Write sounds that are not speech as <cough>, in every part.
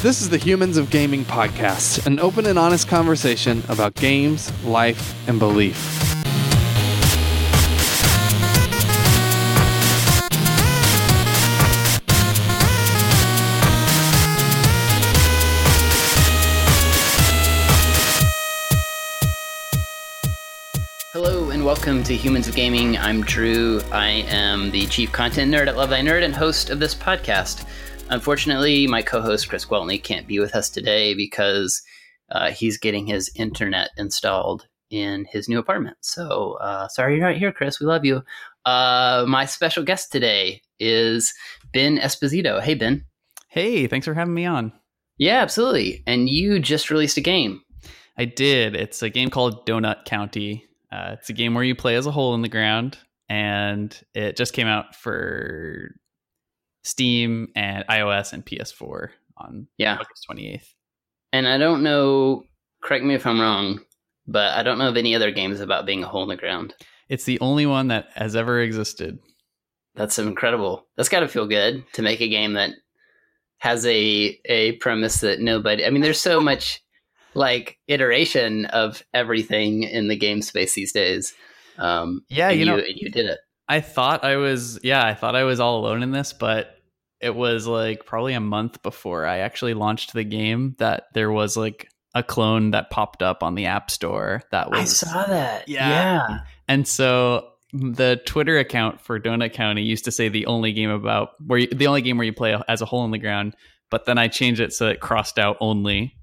This is the Humans of Gaming podcast, an open and honest conversation about games, life, and belief. Hello and welcome to Humans of Gaming. I'm Drew. I am the chief content nerd at Love Thy Nerd and host of this podcast. Unfortunately, my co-host Chris Gwaltney can't be with us today because uh, he's getting his internet installed in his new apartment. So uh, sorry you're not here, Chris. We love you. Uh, my special guest today is Ben Esposito. Hey, Ben. Hey, thanks for having me on. Yeah, absolutely. And you just released a game. I did. It's a game called Donut County. Uh, it's a game where you play as a hole in the ground, and it just came out for Steam and iOS and PS4 on Yeah. August 28th. And I don't know, correct me if I'm wrong, but I don't know of any other games about being a hole in the ground. It's the only one that has ever existed. That's incredible. That's got to feel good to make a game that has a a premise that nobody. I mean, there's so much like iteration of everything in the game space these days. Um, Yeah, and you know- you did it. I thought I was, yeah, I thought I was all alone in this, but it was like probably a month before I actually launched the game that there was like a clone that popped up on the App Store that was I saw that. Yeah. Yeah. And so mm, the Twitter account for Donut County used to say the only game about where you, the only game where you play as a hole in the ground, but then I changed it so it crossed out only.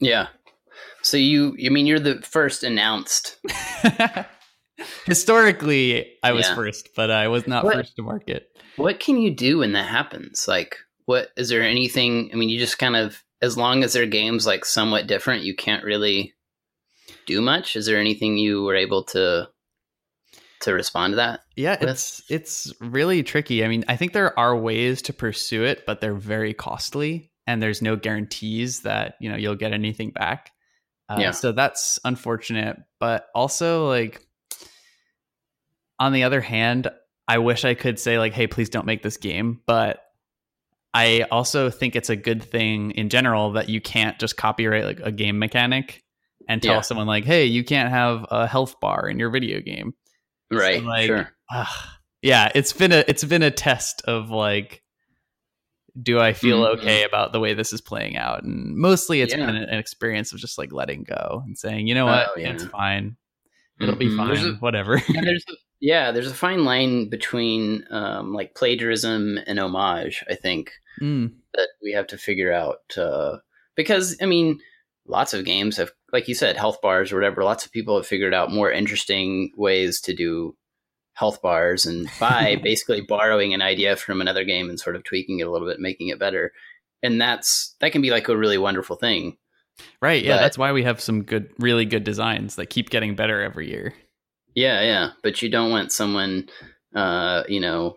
Yeah. So you, I mean, you're the first announced. <laughs> <laughs> Historically, I was Yeah. first, but I was not What- first to market. What can you do when that happens? Like, what is there anything? I mean, you just kind of, as long as their games like somewhat different, you can't really do much. Is there anything you were able to to respond to that? Yeah, with? it's it's really tricky. I mean, I think there are ways to pursue it, but they're very costly, and there's no guarantees that you know you'll get anything back. Uh, Yeah. So that's unfortunate, but also like on the other hand, I wish I could say like, "Hey, please don't make this game," but I also think it's a good thing in general that you can't just copyright like a game mechanic and tell Yeah. someone like, "Hey, you can't have a health bar in your video game." Right. like, sure. Yeah, it's been a it's been a test of like, do I feel Mhm. okay about the way this is playing out? And mostly, it's Yeah. been an experience of just like letting go and saying, you know what, Oh, yeah. it's fine, it'll be Mhm. fine, a- whatever. there's a, yeah, there's a fine line between um, like plagiarism and homage. I think Mm, that we have to figure out uh, because I mean, lots of games have, like you said, health bars or whatever. Lots of people have figured out more interesting ways to do health bars, and <laughs> by basically borrowing an idea from another game and sort of tweaking it a little bit, making it better. And that's that can be like a really wonderful thing. right? Yeah, But- that's why we have some good, really good designs that keep getting better every year. Yeah, yeah, but you don't want someone, uh, you know,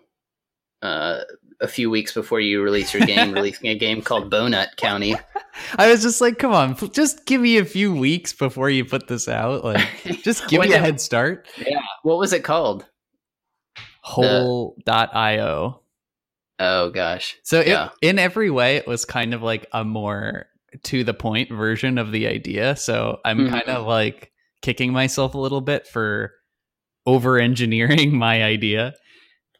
uh, a few weeks before you release your game, <laughs> releasing a game called Bonut County. <laughs> I was just like, come on, just give me a few weeks before you put this out. Like, <laughs> just give me a head start. Yeah, what was it called? Hole.io. Oh gosh, So it, Yeah. in every way, it was kind of like a more to the point version of the idea. So I'm Mhm. kind of like kicking myself a little bit for over engineering <laughs> my idea.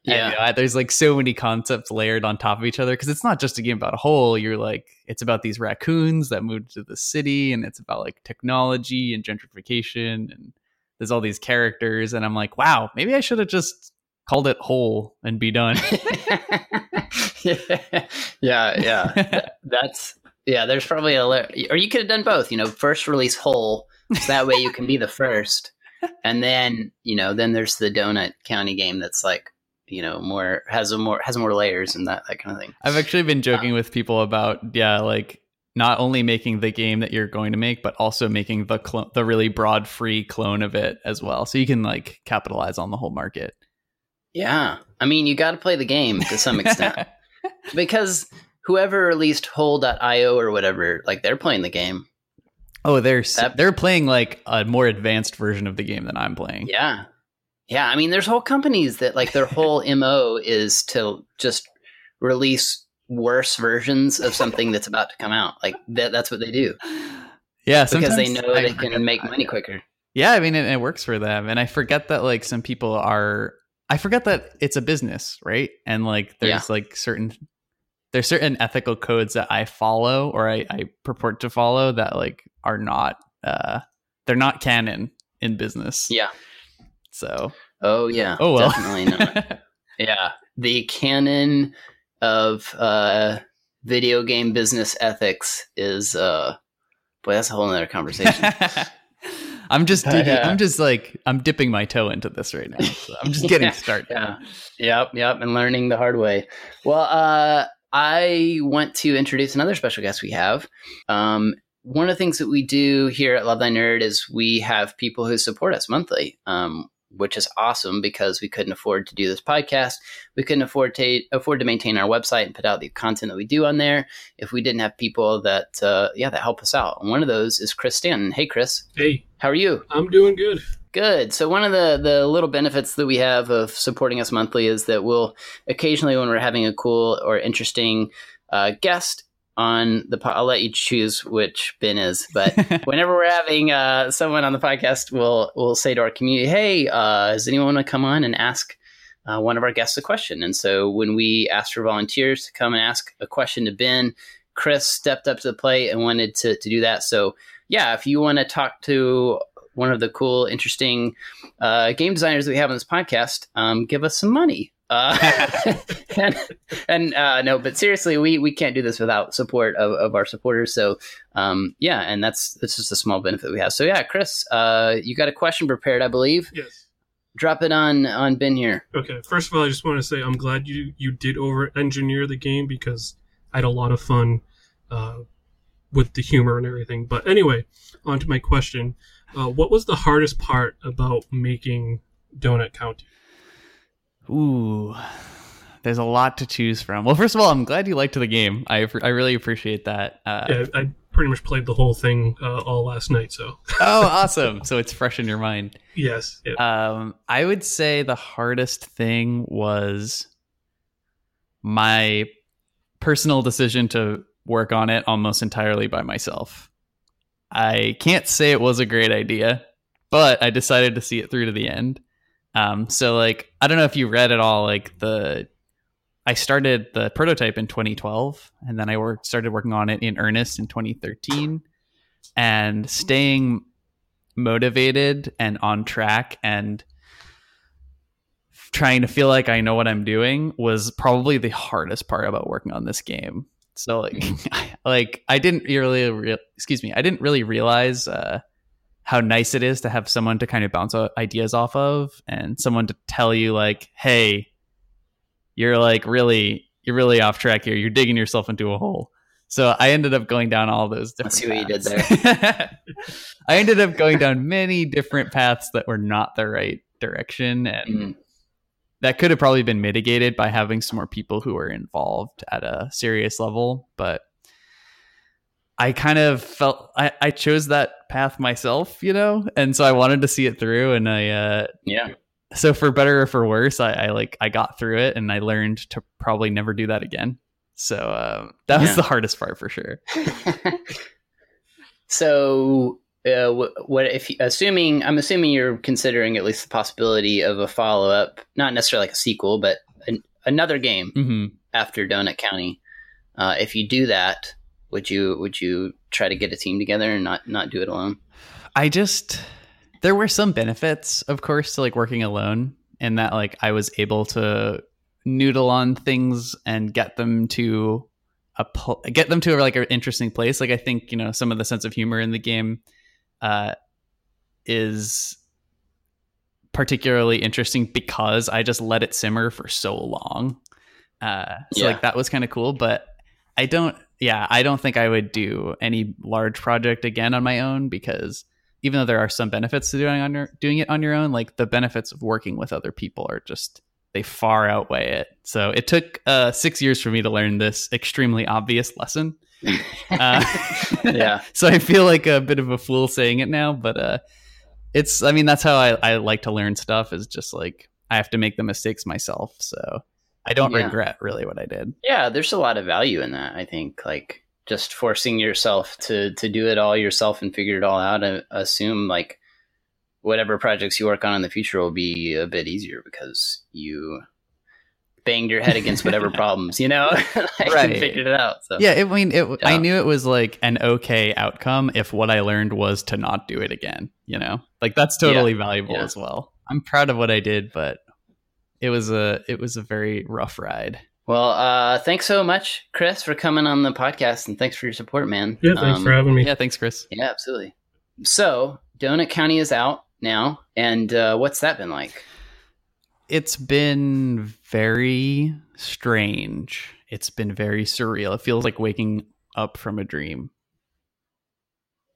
And, yeah, you know, there's like so many concepts layered on top of each other because it's not just a game about a hole. You're like, it's about these raccoons that moved to the city, and it's about like technology and gentrification, and there's all these characters. And I'm like, wow, maybe I should have just called it Hole and be done. <laughs> yeah, yeah, <laughs> yeah. That's yeah. There's probably a or you could have done both. You know, first release Hole, so that way you can be the first, and then you know, then there's the Donut County game that's like you know more has a more has more layers and that that kind of thing. I've actually been joking um, with people about yeah, like not only making the game that you're going to make, but also making the clone, the really broad free clone of it as well, so you can like capitalize on the whole market. Yeah, I mean, you got to play the game to some extent <laughs> because whoever released Hole.io or whatever, like they're playing the game. Oh, they're That- they're playing like a more advanced version of the game than I'm playing. Yeah. Yeah. I mean, there's whole companies that like their whole <laughs> MO is to just release worse versions of something that's about to come out. Like that, that's what they do Yeah, because they know I they can make that, money quicker. Yeah, I mean, it, it works for them, and I forget that like some people are. I forget that it's a business, right? And like, there's Yeah. like certain there's certain ethical codes that I follow or I, I purport to follow that like are not uh they're not canon in business. Yeah. So Oh yeah. oh well. Definitely not. <laughs> yeah. The canon of uh, video game business ethics is uh, boy, that's a whole nother conversation. <laughs> I'm just digging. I'm just like I'm dipping my toe into this right now. So I'm just getting <laughs> Yeah, started. Yeah. Yep. Yep. And learning the hard way. Well, uh, I want to introduce another special guest we have. Um, one of the things that we do here at Love Thy Nerd is we have people who support us monthly, um, which is awesome because we couldn't afford to do this podcast. We couldn't afford to afford to maintain our website and put out the content that we do on there if we didn't have people that, uh, yeah, that help us out. And one of those is Chris Stanton. Hey, Chris, Hey, how are you? I'm doing good. Good. So one of the the little benefits that we have of supporting us monthly is that we'll occasionally, when we're having a cool or interesting uh, guest on the, po- I'll let you choose which bin is, but <laughs> whenever we're having uh, someone on the podcast, we'll we'll say to our community, "Hey, uh, does anyone want to come on and ask uh, one of our guests a question?" And so when we asked for volunteers to come and ask a question to Ben, Chris stepped up to the plate and wanted to to do that. So yeah, if you want to talk to one of the cool, interesting uh, game designers that we have on this podcast, um, give us some money. Uh, <laughs> and and uh, no, but seriously, we, we can't do this without support of, of our supporters. So um, yeah, and that's that's just a small benefit we have. So yeah, Chris, uh, you got a question prepared, I believe. Yes. Drop it on on Ben here. Okay. First of all, I just want to say I'm glad you you did over engineer the game because I had a lot of fun uh, with the humor and everything. But anyway, on to my question. Uh, what was the hardest part about making Donut County? Ooh, there's a lot to choose from. Well, first of all, I'm glad you liked the game. I I really appreciate that. Uh, Yeah, I pretty much played the whole thing uh, all last night. So <laughs> oh, awesome! So it's fresh in your mind. yes, yeah. Um, I would say the hardest thing was my personal decision to work on it almost entirely by myself. I can't say it was a great idea, but I decided to see it through to the end. Um, so like I don't know if you read at all like the I started the prototype in 2012 and then I worked started working on it in earnest in 2013 and staying motivated and on track and trying to feel like I know what I'm doing was probably the hardest part about working on this game. So like, <laughs> like I didn't really, re- excuse me, I didn't really realize uh, how nice it is to have someone to kind of bounce ideas off of, and someone to tell you like, hey, you're like really, you're really off track here. You're digging yourself into a hole. So I ended up going down all those different. Let's see what you did there. <laughs> I ended up going down many different paths that were not the right direction, and Mm, that could have probably been mitigated by having some more people who were involved at a serious level but i kind of felt i, I chose that path myself you know and so i wanted to see it through and i uh yeah. so for better or for worse i, I like i got through it and i learned to probably never do that again so uh, that was Yeah. the hardest part for sure <laughs> so uh, what if assuming I'm assuming you're considering at least the possibility of a follow up, not necessarily like a sequel, but an, another game hmm after Donut County. Uh, if you do that, would you would you try to get a team together and not not do it alone? I just there were some benefits, of course, to like working alone, in that like I was able to noodle on things and get them to a get them to like an interesting place. Like I think you know some of the sense of humor in the game uh, is particularly interesting because I just let it simmer for so long. Uh, so Yeah. like that was kind of cool, but I don't. Yeah, I don't think I would do any large project again on my own because even though there are some benefits to doing on your doing it on your own, like the benefits of working with other people are just they far outweigh it. So it took uh, six years for me to learn this extremely obvious lesson. <laughs> Uh, <laughs> Yeah. so I feel like a bit of a fool saying it now, but uh, it's. I mean, that's how I, I like to learn stuff. Is just like I have to make the mistakes myself. So I don't Yeah. regret really what I did. Yeah, there's a lot of value in that. I think like just forcing yourself to to do it all yourself and figure it all out. And assume like whatever projects you work on in the future will be a bit easier because you banged your head against whatever <laughs> problems you know, <laughs> like, Right. and figured it out. So Yeah, it, I mean, it, I knew it was like an okay outcome if what I learned was to not do it again. You know, like that's totally valuable yeah. as well. I'm proud of what I did, but it was a it was a very rough ride. Well, uh, thanks so much, Chris, for coming on the podcast, and thanks for your support, man. Yeah, thanks Um, for having me. Yeah, thanks, Chris. Yeah, absolutely. So, Donut County is out now, and uh, what's that been like? It's been very strange. It's been very surreal. It feels like waking up from a dream.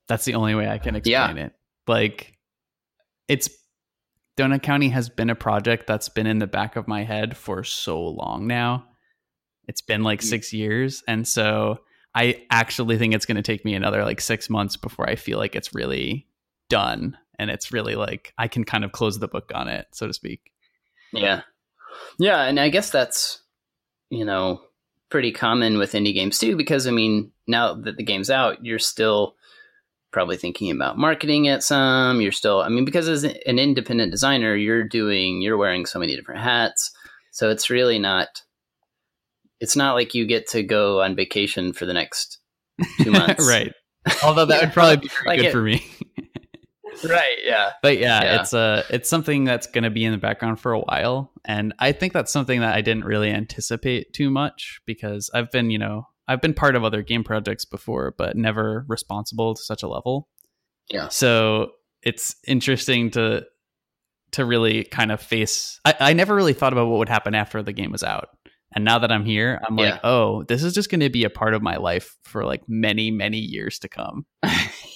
That's the only way I can explain it. Like it's Donut County has been a project that's been in the back of my head for so long now. It's been like. 6 years and so I actually think it's going to take me another like 6 months before I feel like it's really done and it's really like I can kind of close the book on it, so to speak. Yeah. Yeah, and I guess that's, you know, pretty common with indie games too, because I mean, now that the game's out, you're still probably thinking about marketing it some. You're still, I mean, because as an independent designer, you're doing, you're wearing so many different hats. So it's really not, it's not like you get to go on vacation for the next two <laughs> months. right. <laughs> Although that Yeah. would probably be Like good it- for me. <laughs> Right. Yeah. but yeah, Yeah. it's uh it's something that's going to be in the background for a while and I think that's something that I didn't really anticipate too much because I've been, you know, I've been part of other game projects before but never responsible to such a level. Yeah. So it's interesting to to really kind of face I, I never really thought about what would happen after the game was out. And now that I'm here, I'm like, oh, this is just going to be a part of my life for like many, many years to come. <laughs>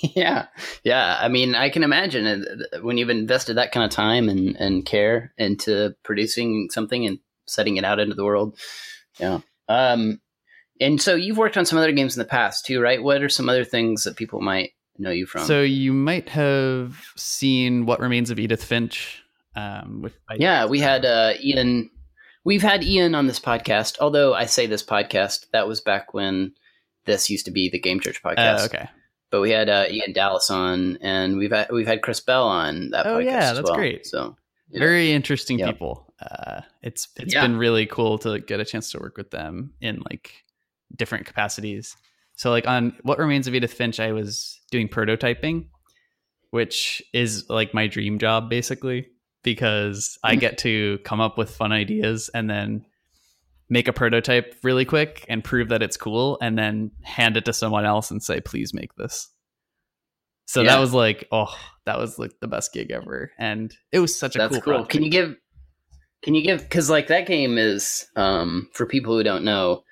yeah yeah i mean i can imagine it, when you've invested that kind of time and, and care into producing something and setting it out into the world yeah um and so you've worked on some other games in the past too right what are some other things that people might know you from So you might have seen What Remains of Edith Finch. Um, with yeah we had uh ian we've had ian on this podcast although i say this podcast that was back when this used to be the game church podcast Uh, okay. but we had uh, Ian Dallas on, and we've had we've had Chris Bell on that. Oh, podcast yeah, that's well. great. So yeah. Very interesting Yep. people. Uh, it's it's Yeah. been really cool to get a chance to work with them in like different capacities. So like on What Remains of Edith Finch, I was doing prototyping, which is like my dream job basically because I Mhm. get to come up with fun ideas and then make a prototype really quick and prove that it's cool and then hand it to someone else and say please make this. So Yeah. that was like oh that was like the best gig ever and it was such a that's cool, cool. project. Can you give? Can you give? Because like that game is um, for people who don't know,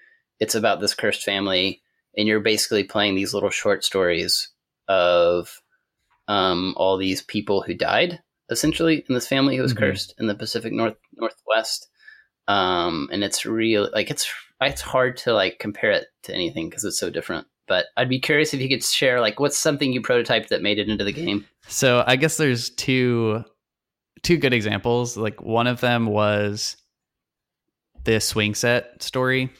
it's about this cursed family, and you're basically playing these little short stories of um, all these people who died essentially in this family who was Mhm. cursed in the Pacific North Northwest. Um, and it's real like it's it's hard to like compare it to anything because it's so different. But I'd be curious if you could share like what's something you prototyped that made it into the game. So I guess there's two two good examples. Like one of them was the swing set story,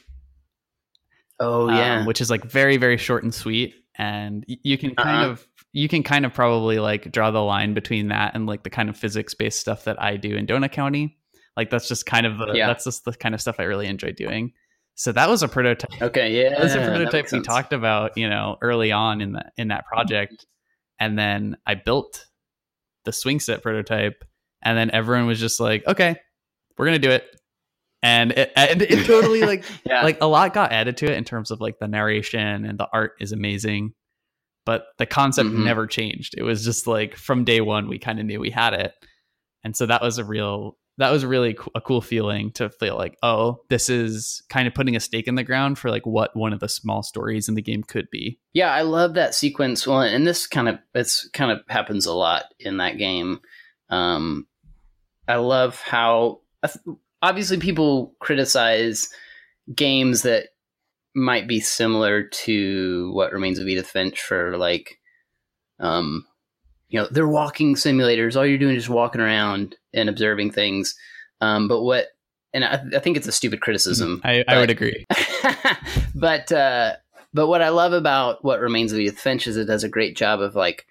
Oh um, which is like very very short and sweet, and you can kind Uh-huh. of you can kind of probably like draw the line between that and like the kind of physics based stuff that I do in Donut County. Like that's just kind of the Yeah. that's just the kind of stuff I really enjoy doing. So that was a prototype. Okay, yeah, That was a prototype we sense. talked about, you know, early on in that in that project, and then I built the swing set prototype, and then everyone was just like, "Okay, we're gonna do it," and it, and it totally <laughs> like Yeah, like a lot got added to it in terms of like the narration and the art is amazing, but the concept Mhm. never changed. It was just like from day one we kind of knew we had it, and so that was a real that was really a cool feeling to feel like oh this is kind of putting a stake in the ground for like what one of the small stories in the game could be. yeah, I love that sequence. Well, and this kind of it's kind of happens a lot in that game. Um, I love how obviously people criticize games that might be similar to what remains of Edith Finch for like, um, you know, they're walking simulators. All you're doing is just walking around and observing things. Um, but what and I, I think it's a stupid criticism. I, I would agree. <laughs> but uh, but what I love about what remains of Edith Finch is it does a great job of like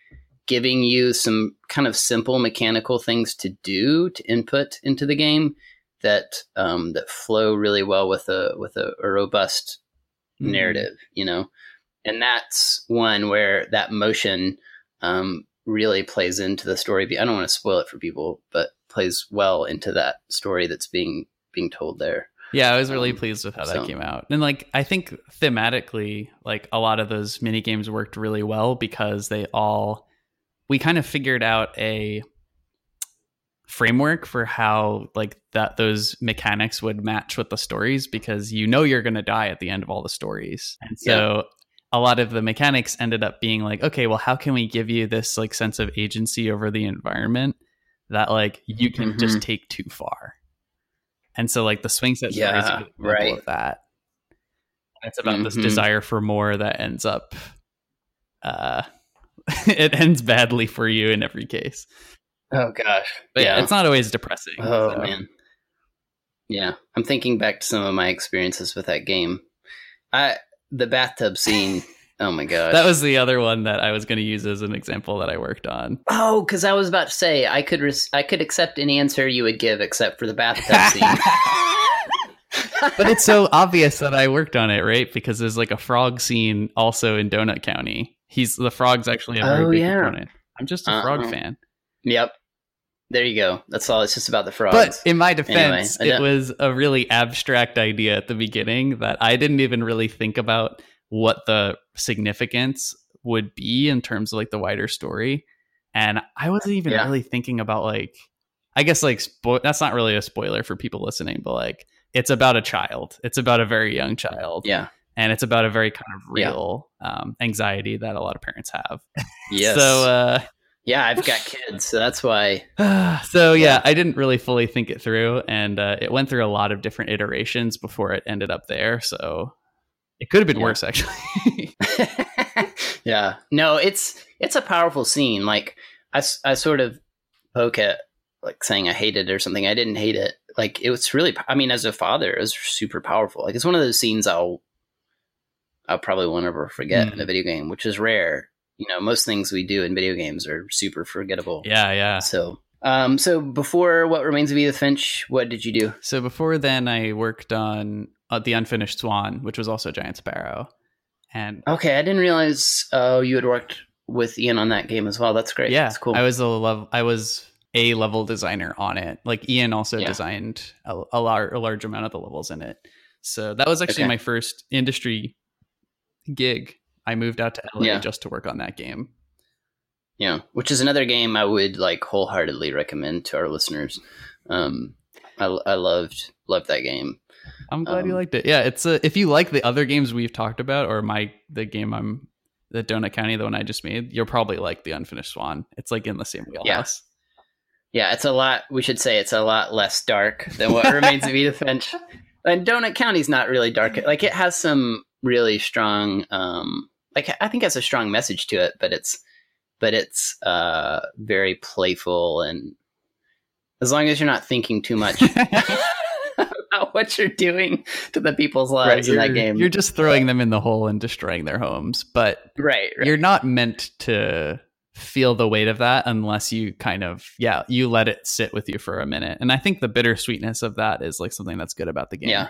giving you some kind of simple mechanical things to do to input into the game that um, that flow really well with a with a, a robust Mhm. narrative, you know. And that's one where that motion um, really plays into the story. I don't want to spoil it for people, but plays well into that story that's being being told there. Yeah, I was really Um, pleased with how so- that came out. And like I think thematically, like a lot of those mini games worked really well because they all we kind of figured out a framework for how like that those mechanics would match with the stories because you know you're going to die at the end of all the stories. And so a lot of the mechanics ended up being like, okay, well how can we give you this like sense of agency over the environment that like you can Mhm. just take too far. And so like the swing set story is a Yeah, right. of that. It's about this Mhm. desire for more that ends up uh <laughs> it ends badly for you in every case. Oh gosh. But yeah, it's not always depressing. Oh so. man. Yeah, I'm thinking back to some of my experiences with that game. I the bathtub scene. <laughs> oh my gosh. That was the other one that I was going to use as an example that I worked on. Oh, because I was about to say I could res- I could accept any answer you would give except for the bathtub scene. <laughs> <laughs> but it's so obvious that I worked on it, right? Because there's like a frog scene also in Donut County. He's the frog's actually a very Oh, big yeah. component. I'm just a frog Uh-uh. fan. yep. There you go. That's all. It's just about the frogs. But in my defense, Anyway, it was a really abstract idea at the beginning that I didn't even really think about what the significance would be in terms of like the wider story. And I wasn't even Yeah. really thinking about like, I guess like spo- that's not really a spoiler for people listening, but like it's about a child. It's about a very young child, yeah. and it's about a very kind of Yeah. real um, anxiety that a lot of parents have. <laughs> Yes. So uh, yeah, I've got <laughs> kids, so that's why. <sighs> so yeah. I didn't really fully think it through, and uh, it went through a lot of different iterations before it ended up there. So it could have been Yeah. worse, actually. <laughs> <laughs> yeah. No, it's it's a powerful scene. Like I, I sort of poke at like saying I hate it or something. I didn't hate it. Like it was really. I mean, as a father, it was super powerful. Like it's one of those scenes I'll I'll probably won't ever forget Mm. in a video game, which is rare. You know, most things we do in video games are super forgettable. yeah, yeah. So, um, so before what remains of Edith Finch, what did you do? So before then, I worked on uh, the Unfinished Swan, which was also Giant Sparrow, and Okay, I didn't realize. Oh, you had worked with Ian on that game as well. That's great. yeah, That's cool. I was a level. I was a level designer on it. Like Ian also Yeah. designed a, a, lar- a large amount of the levels in it. So that was actually Okay. my first industry gig. I moved out to LA Yeah. just to work on that game. Yeah, which is another game I would like wholeheartedly recommend to our listeners. Um, I, I loved loved that game. I'm glad you Um, liked it. Yeah, it's a, if you like the other games we've talked about, or my the game I'm the Donut County, the one I just made, you'll probably like the Unfinished Swan. It's like in the same wheelhouse. Yeah, it's a lot. We should say it's a lot less dark than what <laughs> remains of Edith Finch. And Donut County's not really dark. Like it has some really strong. Um, like I think it has a strong message to it, but it's but it's uh very playful and as long as you're not thinking too much <laughs> about what you're doing to the people's lives in you're, that game. you're just throwing them in the hole and destroying their homes, but right, right. you're not meant to feel the weight of that unless you kind of yeah you let it sit with you for a minute. And I think the bittersweetness of that is like something that's good about the game. Yeah.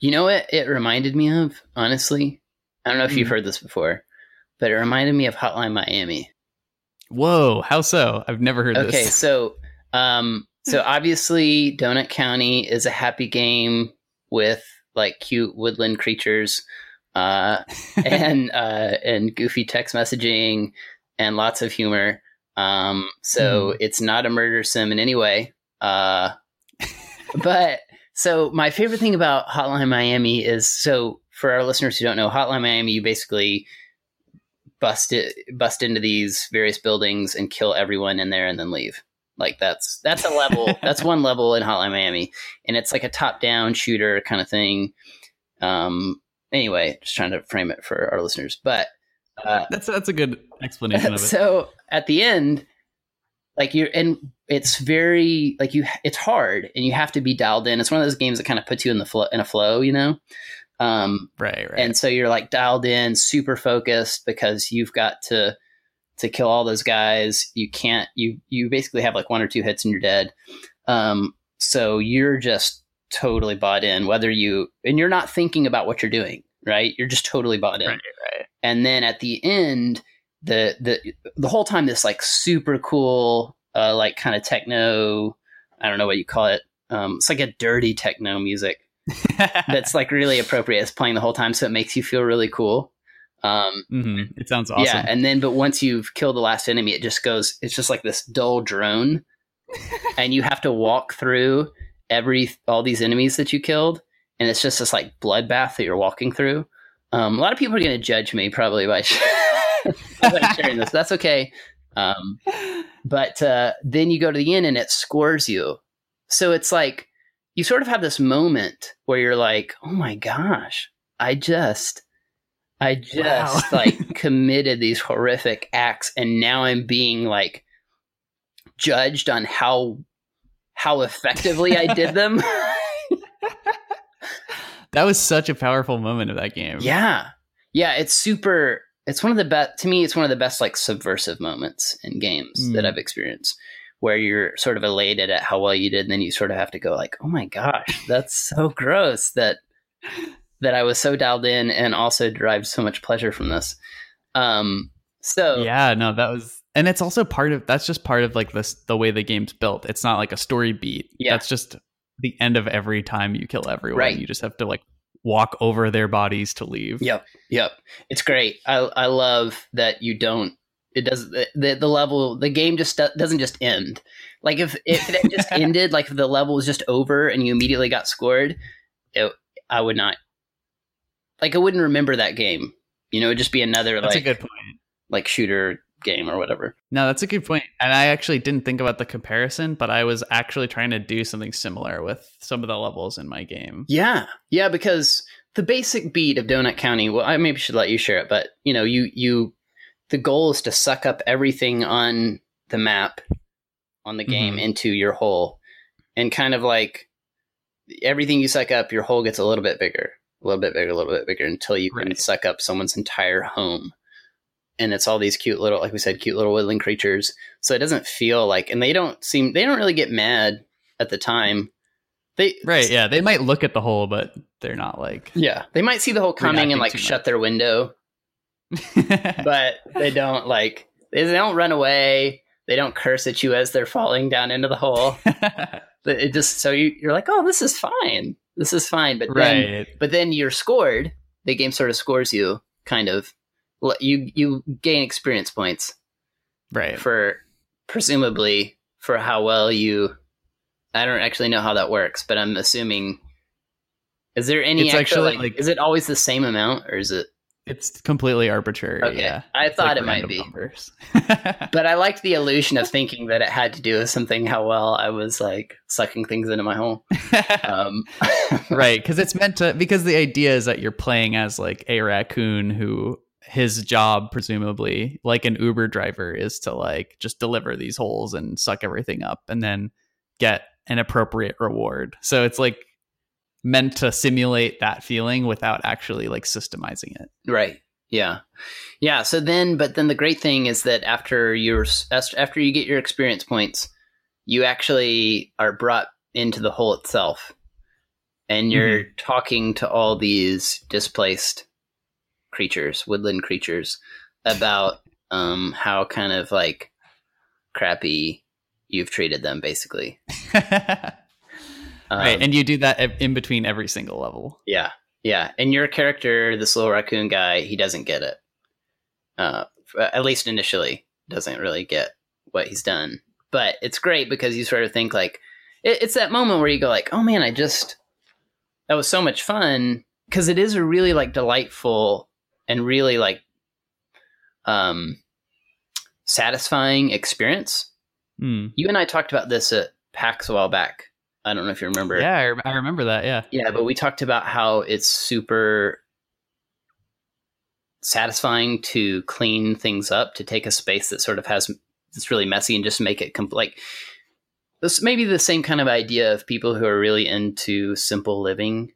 You know what it reminded me of, honestly? I don't know if you've Hmm. heard this before, but it reminded me of Hotline Miami. Whoa, how so? I've never heard Okay, this. so um so obviously Donut County is a happy game with like cute woodland creatures uh <laughs> and uh and goofy text messaging and lots of humor. Um so Hmm. it's not a murder sim in any way. Uh but so my favorite thing about Hotline Miami is so for our listeners who don't know, Hotline Miami, you basically bust it, bust into these various buildings and kill everyone in there and then leave. Like that's that's a level. <laughs> that's one level in Hotline Miami, and it's like a top-down shooter kind of thing. Um. Anyway, just trying to frame it for our listeners, but uh, that's that's a good explanation of it. <laughs> so at the end like you're and it's very like you it's hard and you have to be dialed in. It's one of those games that kind of puts you in the flow in a flow you know? Um Right, right. and so you're like dialed in super focused because you've got to to kill all those guys. You can't you you basically have like one or two hits and you're dead. Um so you're just totally bought in whether you and you're not thinking about what you're doing right? You're just totally bought in. Right, right. and then at the end the the the whole time this like super cool uh like kind of techno i don't know what you call it um it's like a dirty techno music <laughs> that's like really appropriate. It's playing the whole time so it makes you feel really cool. Um hmm It sounds awesome. yeah and then but once you've killed the last enemy it just goes it's just like this dull drone <laughs> and you have to walk through every all these enemies that you killed and it's just this like bloodbath that you're walking through. Um, a lot of people are going to judge me probably by, <laughs> sharing this that's okay. Um, but uh, then you go to the end and it scores you. So it's like you sort of have this moment where you're like oh my gosh i just i just Wow. <laughs> like committed these horrific acts and now i'm being like judged on how how effectively i did them. <laughs> <laughs> That was such a powerful moment of that game. yeah. Yeah it's super it's one of the best to me it's one of the best like subversive moments in games Mm. that i've experienced where you're sort of elated at how well you did and then you sort of have to go like oh my gosh that's <laughs> so gross that that i was so dialed in and also derived so much pleasure from this um so Yeah, no, that was and it's also part of that's just part of like this the way the game's built. It's not like a story beat. Yeah. That's just the end of every time you kill everyone. Right. You just have to like walk over their bodies to leave. Yep, yep. It's great. I I love that you don't. It does the the, level. The game just doesn't just end. Like if if it just <laughs> ended, like if the level was just over and you immediately got scored, it, I would not. Like I wouldn't remember that game. You know, it'd just be another That's like a good point. like shooter game or whatever. No, that's a good point. And I actually didn't think about the comparison, but I was actually trying to do something similar with some of the levels in my game. Yeah, yeah, because the basic beat of Donut County. Well, I maybe should let you share it, but you know, you you the goal is to suck up everything on the map on the game Mhm. into your hole, and kind of like everything you suck up, your hole gets a little bit bigger, a little bit bigger, a little bit bigger until you can Right. suck up someone's entire home. And it's all these cute little, like we said, cute little woodland creatures. So it doesn't feel like, and they don't seem, they don't really get mad at the time. They Right, yeah. They might look at the hole, but they're not like yeah, they might see the hole coming and like shut much. their window, <laughs> but they don't like they don't run away. They don't curse at you as they're falling down into the hole. <laughs> It just so you you're like, oh, this is fine. This is fine. But then right. but then you're scored. The game sort of scores you, kind of. You you gain experience points Right. for presumably for how well you. I don't actually know how that works, but I'm assuming. Is there any It's extra, actually, like, like- Is it always the same amount, or is it? It's completely arbitrary. Okay, Yeah. I It's thought like it might be. <laughs> But I liked the illusion of thinking that it had to do with something. How well I was like sucking things into my hole. <laughs> Um, right <laughs> because it's meant to because the idea is that you're playing as like a raccoon who his job presumably like an uber driver is to like just deliver these holes and suck everything up and then get an appropriate reward so it's like meant to simulate that feeling without actually like systemizing it Right. Yeah. Yeah. So then, but then the great thing is that after your after you get your experience points, you actually are brought into the hole itself, and you're mm-hmm. talking to all these displaced creatures, woodland creatures, about um, how kind of like crappy you've treated them, basically. <laughs> Um, right and you do that in between every single level Yeah, yeah. And your character, this little raccoon guy, he doesn't get it. Uh, at least initially, doesn't really get what he's done. But it's great because you sort of think like it, it's that moment where you go like, oh man, I just that was so much fun because it is a really like delightful and really like um satisfying experience. Hmm. You and I talked about this at PAX a while back. I don't know if you remember. yeah I, I remember that yeah Yeah, but we talked about how it's super satisfying to clean things up, to take a space that sort of has it's really messy and just make it com- like this maybe the same kind of idea of people who are really into simple living.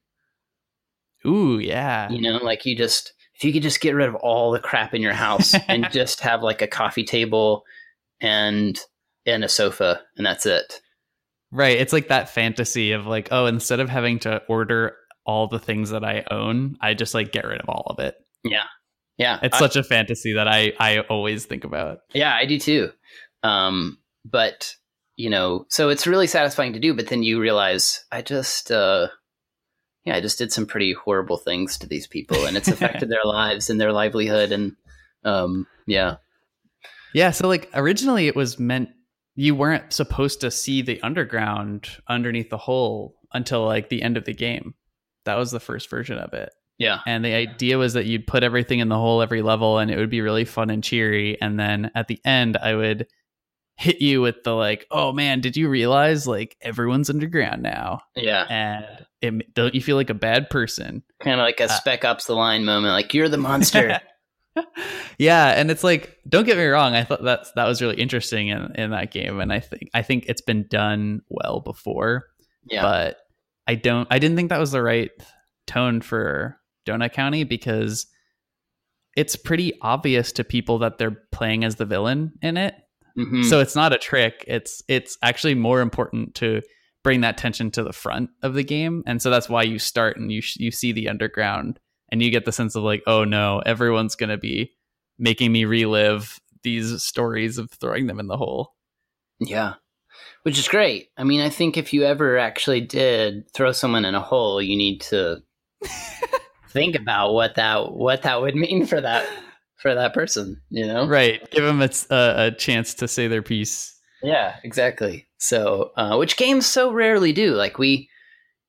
Ooh, yeah. You know, like you just if you could just get rid of all the crap in your house <laughs> and just have like a coffee table and and a sofa and that's it. Right. It's like that fantasy of like, oh, instead of having to order all the things that I own, I just like get rid of all of it. Yeah. Yeah. It's I- such a fantasy that I I always think about. Yeah, I do too. Um, but you know, so it's really satisfying to do. But then you realize, I just, uh, yeah, I just did some pretty horrible things to these people, and it's <laughs> affected their lives and their livelihood. And um, yeah, Yeah, so like originally it was meant you weren't supposed to see the underground underneath the hole until like the end of the game. That was the first version of it. yeah, And the idea was that you'd put everything in the hole every level and it would be really fun and cheery. And then at the end, I would hit you with the like, oh man, did you realize like everyone's underground now? yeah. And it, don't you feel like a bad person? Kind of like a Uh, Spec Ops: The Line moment, like you're the monster. <laughs> yeah, and it's like, don't get me wrong, I thought that that was really interesting in, in that game, and I think I think it's been done well before, yeah, but I don't, I didn't think that was the right tone for Donut County because it's pretty obvious to people that they're playing as the villain in it. Mhm. So it's not a trick. It's it's actually more important to bring that tension to the front of the game, and so that's why you start and you sh- you see the underground, and you get the sense of like, oh no, everyone's gonna be making me relive these stories of throwing them in the hole. yeah. Which is great. I mean, I think if you ever actually did throw someone in a hole, you need to <laughs> think about what that what that would mean for that for that person. You know, Right, give them a, a, a chance to say their piece. Yeah, exactly. So, uh, which games so rarely do. Like we,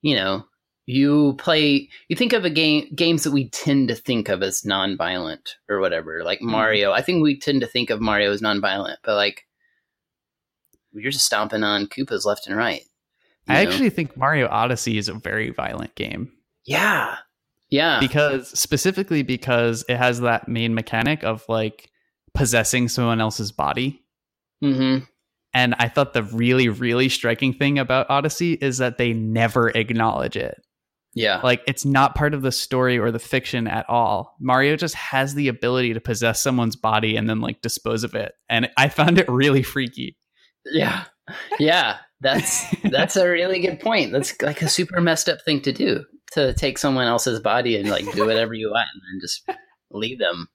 you know, you play. You think of a game games that we tend to think of as non-violent or whatever. Like Mario, I think we tend to think of Mario as non-violent, but like you're just stomping on Koopas left and right. I know? actually think Mario Odyssey is a very violent game. yeah, yeah, because specifically because it has that main mechanic of like possessing someone else's body. Hmm and i thought the really really striking thing about odyssey is that they never acknowledge it. Yeah, like it's not part of the story or the fiction at all. Mario just has the ability to possess someone's body and then like dispose of it. And i found it really freaky. Yeah, yeah. That's <laughs> that's a really good point. That's like a super messed up thing to do to take someone else's body and like do whatever you want and then just leave them.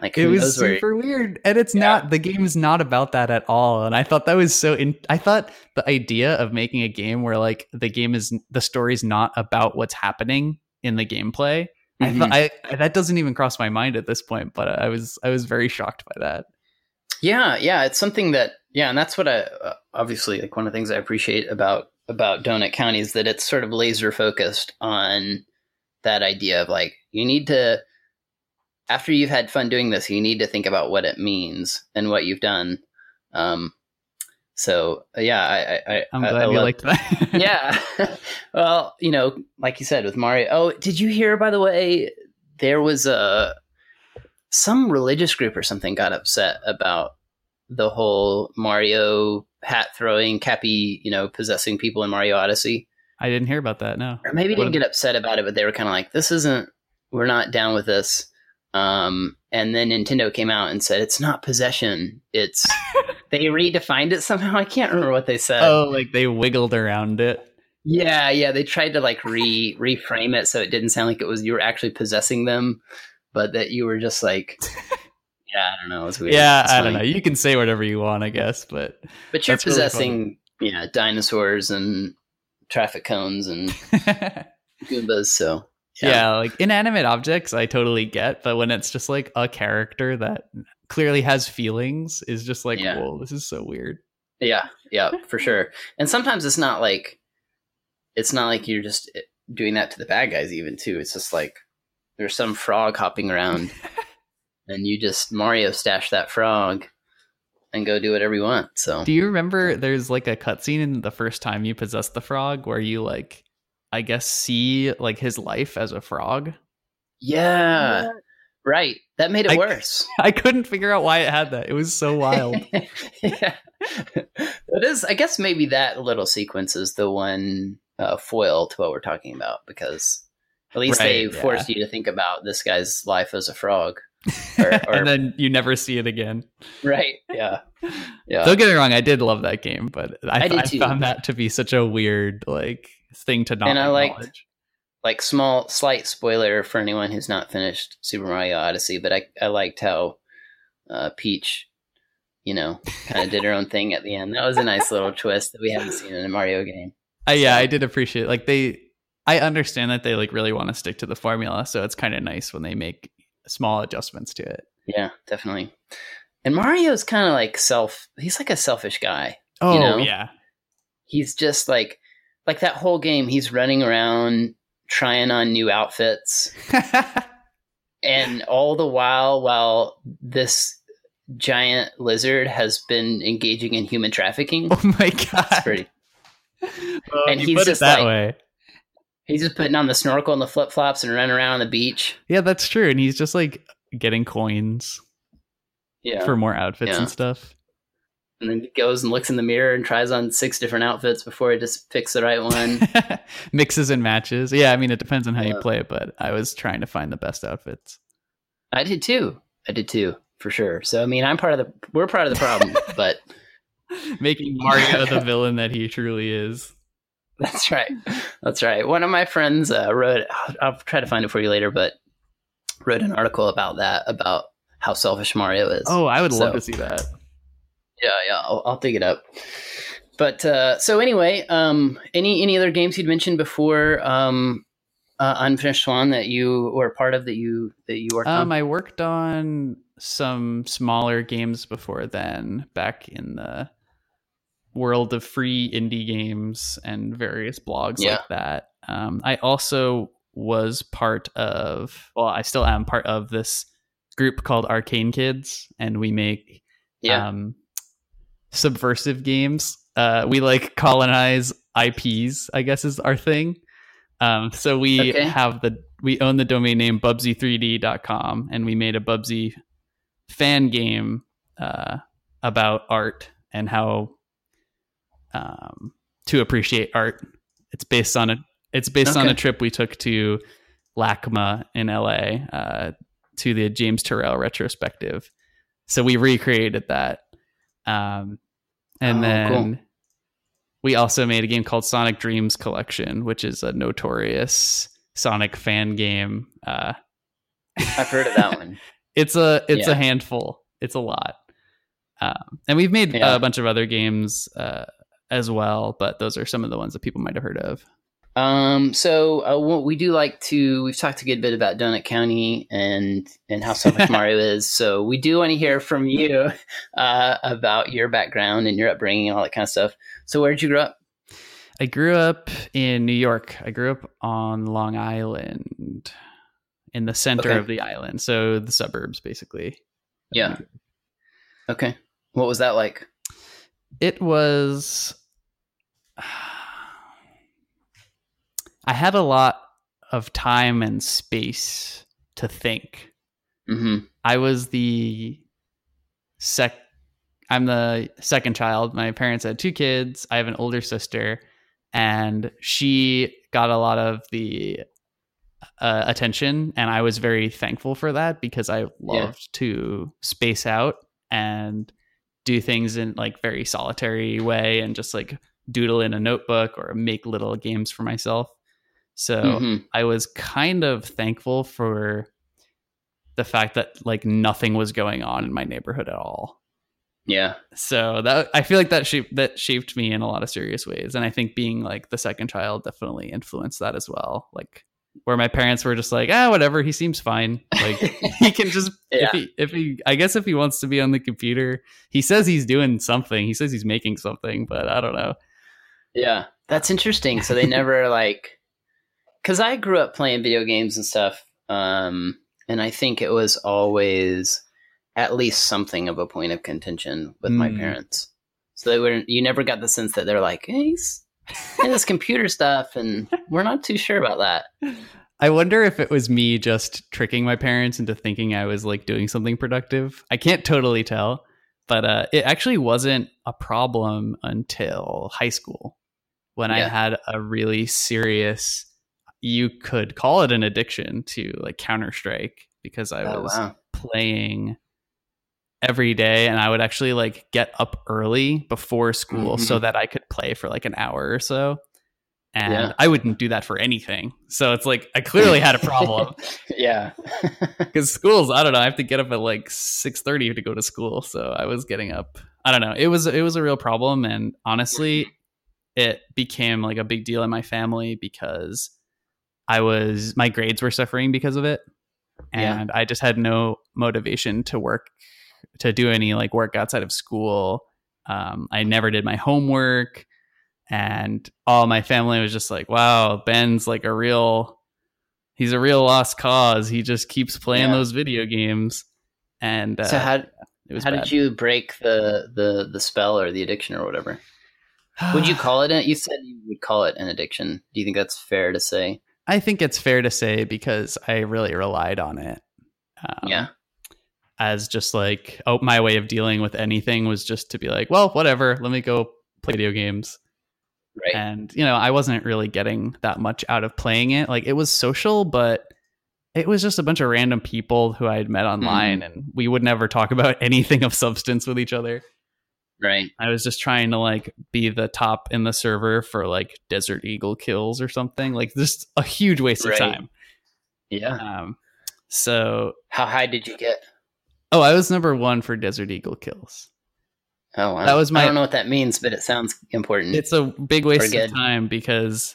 Like it was knows where- super weird and it's Yeah. not the game's not about that at all and i thought that was so in i thought the idea of making a game where like the game is the story's not about what's happening in the gameplay I Mhm. thought I that doesn't even cross my mind at this point, but I was I was very shocked by that. Yeah, yeah, it's something that yeah, and that's what I uh, obviously like one of the things I appreciate about about Donut County is that it's sort of laser focused on that idea of like you need to after you've had fun doing this, you need to think about what it means and what you've done. Um, so yeah, I, I, I- glad I you liked that. <laughs> yeah. <laughs> well, you know, like you said with Mario. Oh, did you hear by the way there was a some religious group or something got upset about the whole Mario hat throwing, Cappy, you know, possessing people in Mario Odyssey. I didn't hear about that. No. Or maybe What didn't get upset about it, but they were kind of like, "This isn't. We're not down with this." Um, and then Nintendo came out and said, "It's not possession. It's." <laughs> they redefined it somehow. <laughs> I can't remember what they said. Oh, like they wiggled around it. Yeah, yeah, they tried to like re reframe it so it didn't sound like it was you were actually possessing them, but that you were just like, <laughs> yeah, I don't know, it was weird. Yeah, It's I don't know. You can say whatever you want, I guess, but But you're that's really possessing, yeah, dinosaurs and traffic cones and <laughs> Goombas, so yeah. like inanimate objects, I totally get, but when it's just like a character that clearly has feelings, is just like, Yeah. whoa, this is so weird. yeah, yeah, <laughs> for sure. And sometimes it's not like it's not like you're just eh, doing that to the bad guys, even too. It's just like there's some frog hopping around, <laughs> and you just Mario stash that frog and go do whatever you want. So Do you remember there's like a cutscene in the first time you possess the frog where you like I guess see like his life as a frog? yeah, Right. That made it I- worse. <laughs> I couldn't figure out why it had that. It was so wild. <laughs> yeah. It is I guess maybe that little sequence is the one uh, foil to what we're talking about because at least they Right, yeah. forced you to think about this guy's life as a frog. Or- <laughs> or- and then you never see it again. Right. Yeah. <laughs> Yeah. Don't get me wrong, I did love that game, but I, I I found that to be such a weird like thing to not And I liked- like small slight spoiler for anyone who's not finished Super Mario Odyssey, but I I liked how uh, Peach, you know, kind of did her own thing at the end. That was a nice little <laughs> twist that we haven't seen in a Mario game. Uh, yeah, I did appreciate like they. I understand that they like really want to stick to the formula, so it's kind of nice when they make small adjustments to it. Yeah, definitely. And Mario's kind of like self. He's like a selfish guy. Oh know? yeah, He's just like like that whole game. He's running around trying on new outfits, <laughs> and all the while, while this giant lizard has been engaging in human trafficking. oh my God. It's pretty. And he's just that like- way. He's just putting on the snorkel and the flip flops and running around on the beach. Yeah, that's true, and he's just like getting coins Yeah. for more outfits Yeah. and stuff. and then he goes and looks in the mirror and tries on six different outfits before he just picks the right one. <laughs> Mixes and matches. Yeah, I mean it depends on how you Yeah. play, but I was trying to find the best outfits. I did too. I did too, for sure. So I mean, I'm part of the. We're part of the problem, <laughs> but Making Mario the villain that he truly is. That's right. That's right. One of my friends uh, wrote. I'll, try to find it for you later, but wrote an article about that about how selfish Mario is. Oh, I would love to see that. Yeah, yeah, I'll, I'll dig it up. But uh, so anyway, um, any any other games you'd mentioned before um, uh, Unfinished Swan that you were part of that you that you worked Um, on? I worked on some smaller games before then, back in the world of free indie games and various blogs Yeah. like that. Um, I also was part of, well, I still am part of this group called Arcane Kids, and we make yeah, um, subversive games. Uh, we like colonize IPs, I guess is our thing. Um, so we Okay. have the we own the domain name bubsy3d.com and we made a Bubsy fan game uh, about art and how um, to appreciate art. It's based on a it's based on a trip we took to LACMA in LA uh, to the James Turrell retrospective. So we recreated that. Um, and Oh, then cool. we also made a game called Sonic Dreams Collection, which is a notorious Sonic fan game. Uh, I've heard of that one. <laughs> it's a it's Yeah. a handful. It's a lot. Um, and we've made Yeah. a bunch of other games uh, as well, but those are some of the ones that people might have heard of. Um, so uh, what we do like to we've talked a good bit about Donut County and and how selfish <laughs> Mario is. So we do want to hear from you uh, about your background and your upbringing and all that kind of stuff. So where did you grow up? I grew up in New York. I grew up on Long Island, in the center Okay. of the island, so the suburbs, basically. Yeah. Okay. What was that like? It was. <sighs> I had a lot of time and space to think. hmm I was the sec. I'm the second child. My parents had two kids. I have an older sister, and she got a lot of the uh, attention, and I was very thankful for that because I loved to space out and do things in like very solitary way and just like doodle in a notebook or make little games for myself. So Mhm. I was kind of thankful for the fact that like nothing was going on in my neighborhood at all. Yeah. So that I feel like that shaped that shaped me in a lot of serious ways, and I think being like the second child definitely influenced that as well. Like where my parents were just like, ah, whatever, he seems fine. Like <laughs> he can just Yeah. if he if he I guess if he wants to be on the computer, he says he's doing something. He says he's making something, but I don't know. Yeah. That's interesting. So they never <laughs> like cuz I grew up playing video games and stuff um and I think it was always at least something of a point of contention with my Mm. parents. So they were you never got the sense that they're like, hey, he's in this computer stuff and we're not too sure about that. I wonder if it was me just tricking my parents into thinking I was like doing something productive. I can't totally tell, but uh, it actually wasn't a problem until high school when I had a really serious, you could call it an addiction to like Counter Strike because I Oh, was wow. playing every day and I would actually like get up early before school so mm-hmm. that I could play for like an hour or so. And Yeah. I wouldn't do that for anything. So it's like I clearly had a problem <laughs> yeah. <laughs> because schools, I don't know, I have to get up at like 6:30 to go to school. So I was getting up. I don't know. It was it was a real problem and honestly mm-hmm. It became like a big deal in my family because I was my grades were suffering because of it Yeah. and I just had no motivation to work to do any like work outside of school. Um, I never did my homework, and all my family was just like, "Wow, Ben's like a real, he's a real lost cause. He just keeps playing Yeah. those video games." And uh, so how it was how bad. did you break the the the spell or the addiction or whatever? Would you <sighs> call it? A, you said you would call it an addiction. Do you think that's fair to say? I think it's fair to say because I really relied on it. Um, yeah. as just like oh my way of dealing with anything was just to be like well whatever let me go play video games Right. and you know i wasn't really getting that much out of playing it like it was social but it was just a bunch of random people who i had met online Mm-hmm. and we would never talk about <laughs> anything of substance with each other right. i was just trying to like be the top in the server for like desert eagle kills or something like just a huge waste Right. of time Yeah. um so How high did you get? oh i was number one for desert eagle kills Oh, wow. That was my- I don't know what that means, but it sounds important. it's a big waste of time because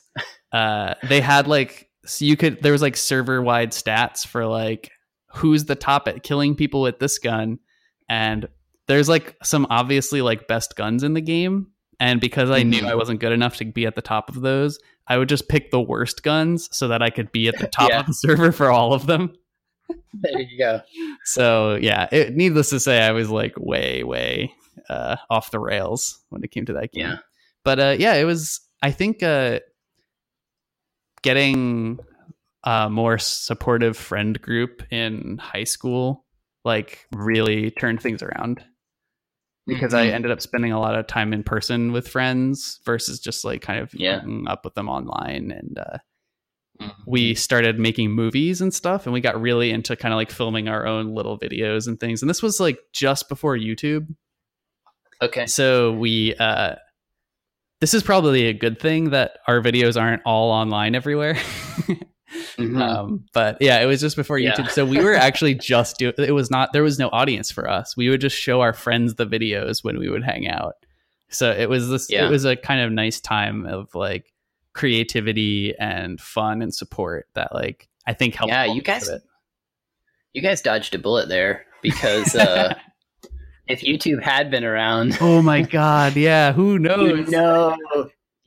uh they had like so you could there was like server wide stats for like who's the top at killing people with this gun and there's like some obviously like best guns in the game and because i knew Mhm. i wasn't good enough to be at the top of those i would just pick the worst guns so that i could be at the <laughs> top Yeah. of the server for all of them there you go. <laughs> so yeah it, needless to say i was like way way uh off the rails when it came to that game Yeah. but uh yeah it was i think uh getting a more supportive friend group in high school like really turned things around because i Mhm. ended up spending a lot of time in person with friends versus just like kind of Yeah. up with them online and uh Mhm. we started making movies and stuff and we got really into kind of like filming our own little videos and things and this was like just before youtube okay. so we uh this is probably a good thing that our videos aren't all online everywhere <laughs> Mhm. um but yeah it was just before Yeah. youtube so we were actually <laughs> just doing it was not there was no audience for us we would just show our friends the videos when we would hang out so it was this Yeah. it was a kind of nice time of like creativity and fun and support that like i think helped Yeah, you guys- you guys dodged a bullet there because <laughs> uh, if YouTube had been around, oh my god yeah who <laughs> you knows know,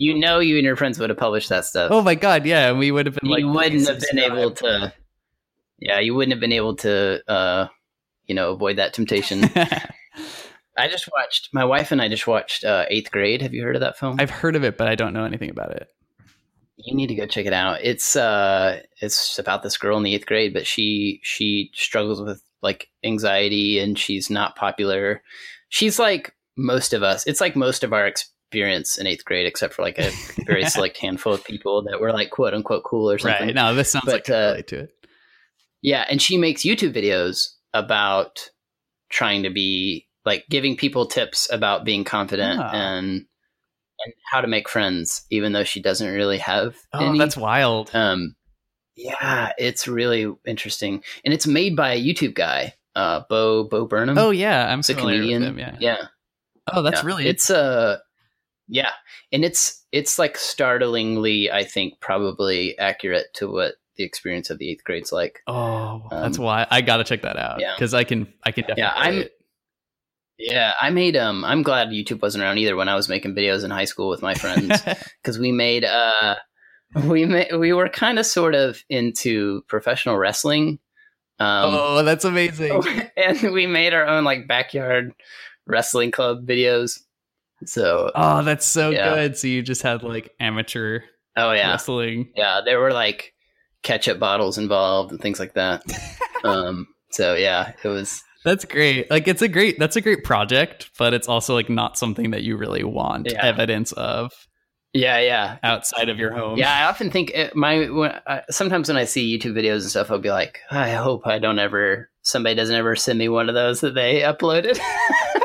you know, you and your friends would have published that stuff. oh my god yeah and we would have been like you wouldn't have been able to. Yeah, you wouldn't have been able to, uh, you know, avoid that temptation. <laughs> I just watched. My wife and I just watched uh, Eighth Grade. Have you heard of that film? I've heard of it, but I don't know anything about it. you need to go check it out. It's uh it's about this girl in the eighth grade, but she she struggles with like anxiety and she's not popular. She's like most of us. It's like most of our experience in eighth grade, except for like a very <laughs> select handful of people that were like quote unquote cool or something. Right. No, this sounds But, like uh, relate to it. Yeah, and she makes YouTube videos about trying to be like giving people tips about being confident Ah. and and how to make friends, even though she doesn't really have Oh, any. that's wild. Um, yeah, it's really interesting, and it's made by a YouTube guy, uh, Bo Bo Burnham. oh yeah, I'm a familiar comedian. with him. Yeah. yeah. Oh, that's yeah. really It's uh, yeah, and it's it's like startlingly, I think, probably accurate to what the experience of the eighth grade's like. Oh, that's Um, why I gotta check that out yeah. because I can I can definitely. Yeah, I'm-. Yeah, I made um. I'm glad YouTube wasn't around either when I was making videos in high school with my friends. <laughs> because we made uh we made we were kind of sort of into professional wrestling um oh, that's amazing. <laughs> and we made our own like backyard wrestling club videos so Oh, that's so Yeah. good. So you just had like amateur oh yeah wrestling. yeah there were like ketchup bottles involved and things like that. <laughs> um, so yeah, it was. That's great. Like it's a great that's a great project, but it's also like not something that you really want Yeah. evidence of Yeah, yeah, outside of your home. yeah. I often think it, my when, I, sometimes when I see YouTube videos and stuff, I'll be like, I hope I don't ever somebody doesn't ever send me one of those that they uploaded. <laughs>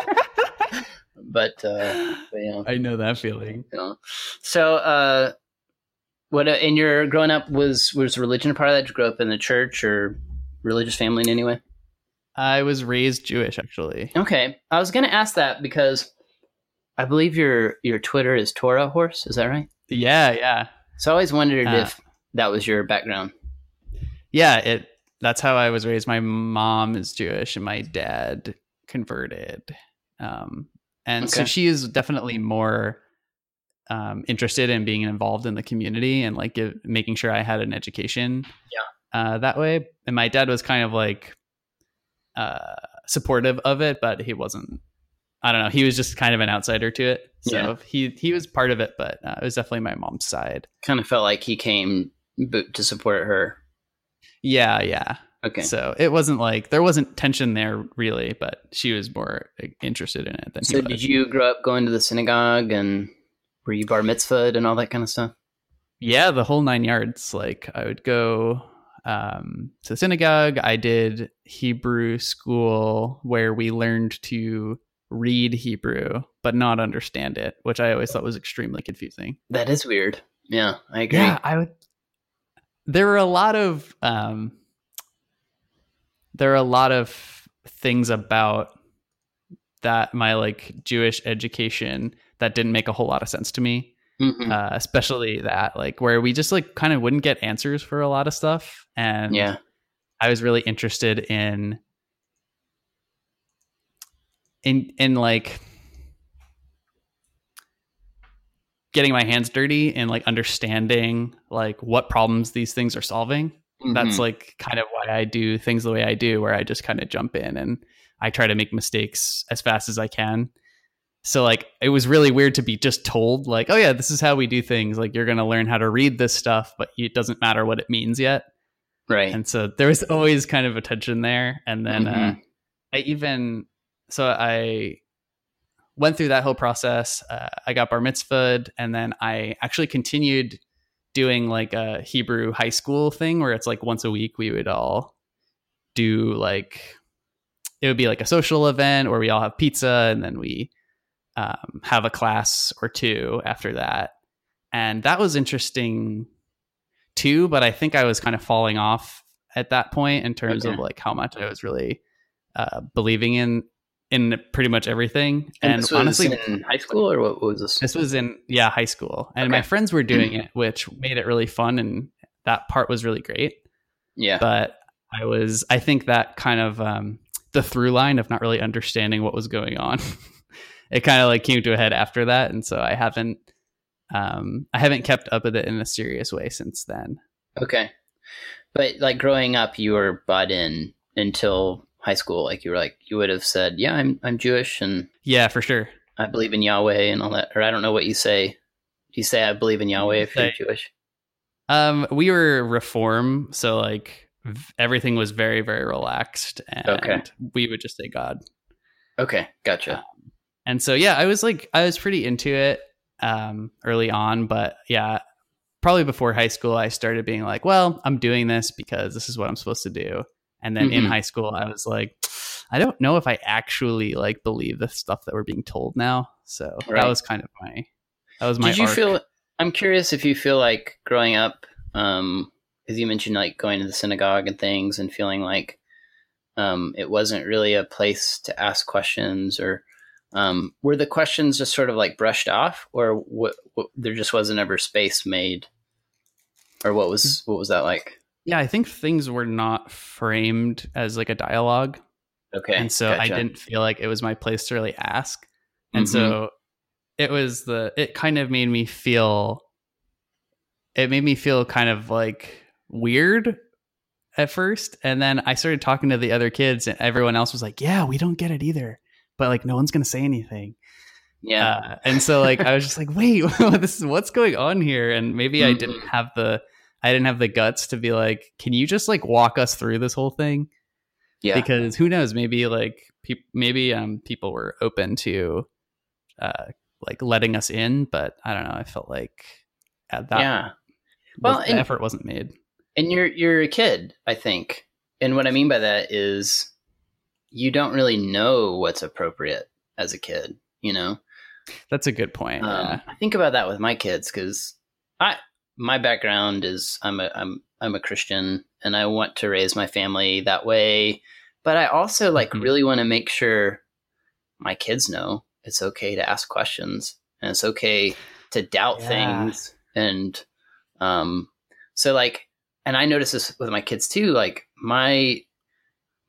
but, uh, but yeah. I know that feeling. you know. So, uh, what uh, in your growing up was was religion a part of that? Did you grow up in the church or religious family in any way? I was raised Jewish actually. Okay, I was going to ask that because I believe your your Twitter is Torah Horse. Is that right? Yeah, yeah. So I always wondered Uh, if that was your background. Yeah, it that's how I was raised. My mom is Jewish and my dad converted. Um and so she is definitely more um interested in being involved in the community and like give, making sure I had an education. Yeah. Uh that way. And my dad was kind of like uh supportive of it, but he wasn't I don't know. He was just kind of an outsider to it. So Yeah. he he was part of it, but uh, it was definitely my mom's side. Kind of felt like he came to support her. Yeah, yeah. Okay. So it wasn't like there wasn't tension there really, but she was more interested in it than So did you grow up going to the synagogue and were you bar mitzvahed and all that kind of stuff? Yeah, the whole nine yards. Like I would go um, to the synagogue. I did Hebrew school where we learned to read Hebrew but not understand it, which I always thought was extremely confusing. That is weird. Yeah, I agree. Yeah, I would. There were a lot of um, there are a lot of things about that my like Jewish education that didn't make a whole lot of sense to me. Mhm. Uh, especially that like where we just like kind of wouldn't get answers for a lot of stuff, and yeah. I was really interested in in in like getting my hands dirty and like understanding like what problems these things are solving. That's Mhm. like kind of why I do things the way I do where I just kind of jump in and I try to make mistakes as fast as I can. So like it was really weird to be just told like, "Oh yeah, this is how we do things. Like you're going to learn how to read this stuff, but it doesn't matter what it means yet." right. and so there was always kind of a tension there and then uh, Mhm. i even so i went through that whole process uh, i got bar mitzvahed and then i actually continued doing like a hebrew high school thing where it's like once a week we would all do like it would be like a social event where we all have pizza and then we um, have a class or two after that and that was interesting too but i think i was kind of falling off at that point in terms Okay. of like how much i was really uh, believing in in pretty much everything. And, and, this was honestly in high school or what was this? this was in yeah high school. And my friends were doing it which made it really fun and that part was really great. Yeah. but i was i think that kind of um the through line of not really understanding what was going on <laughs> it kind of like came to a head after that. And so i haven't um i haven't kept up with it in a serious way since then. Okay. But like growing up, you were bought in until high school. Like you were like you would have said, "Yeah, I'm I'm Jewish and yeah for sure I believe in Yahweh and all that." Or I don't know what you say. Do you say I believe in Yahweh if you're Say- Jewish? um we were reform so like v- everything was very very relaxed and Okay. we would just say god Okay, gotcha. and so yeah i was like i was pretty into it um early on but yeah probably before high school i started being like well i'm doing this because this is what i'm supposed to do and then in Mhm. high school i was like i don't know if i actually like believe the stuff that we're being told now so Right. that was kind of my that was my Did you arc. feel? I'm curious if you feel like growing up, um, because you mentioned like going to the synagogue and things, and feeling like um, it wasn't really a place to ask questions, or um, were the questions just sort of like brushed off, or what, what? There just wasn't ever space made, or what was what was that like? Yeah i think things were not framed as like a dialogue Okay, and so I didn't feel like it was my place to really ask. And Mhm. so it was the it kind of made me feel it made me feel kind of like weird at first and then I started talking to the other kids and everyone else was like, "Yeah, we don't get it either." But like no one's going to say anything. Yeah, Uh, and so like I was just like, "Wait, <laughs> this is what's going on here?" And maybe I didn't Mhm. have the I didn't have the guts to be like, can you just like walk us through this whole thing? Yeah. Because who knows? Maybe like peop maybe um people were open to uh like letting us in, but I don't know. I felt like at that yeah. Well, well, the and- effort wasn't made. And you're you're a kid, I think. And what I mean by that is you don't really know what's appropriate as a kid, you know? That's a good point. Um, yeah. I think about that with my kids because I my background is I'm a I'm I'm a Christian and I want to raise my family that way, but I also like Mhm. really want to make sure my kids know it's okay to ask questions and it's okay to doubt Yeah. things and um so like and I notice this with my kids too like my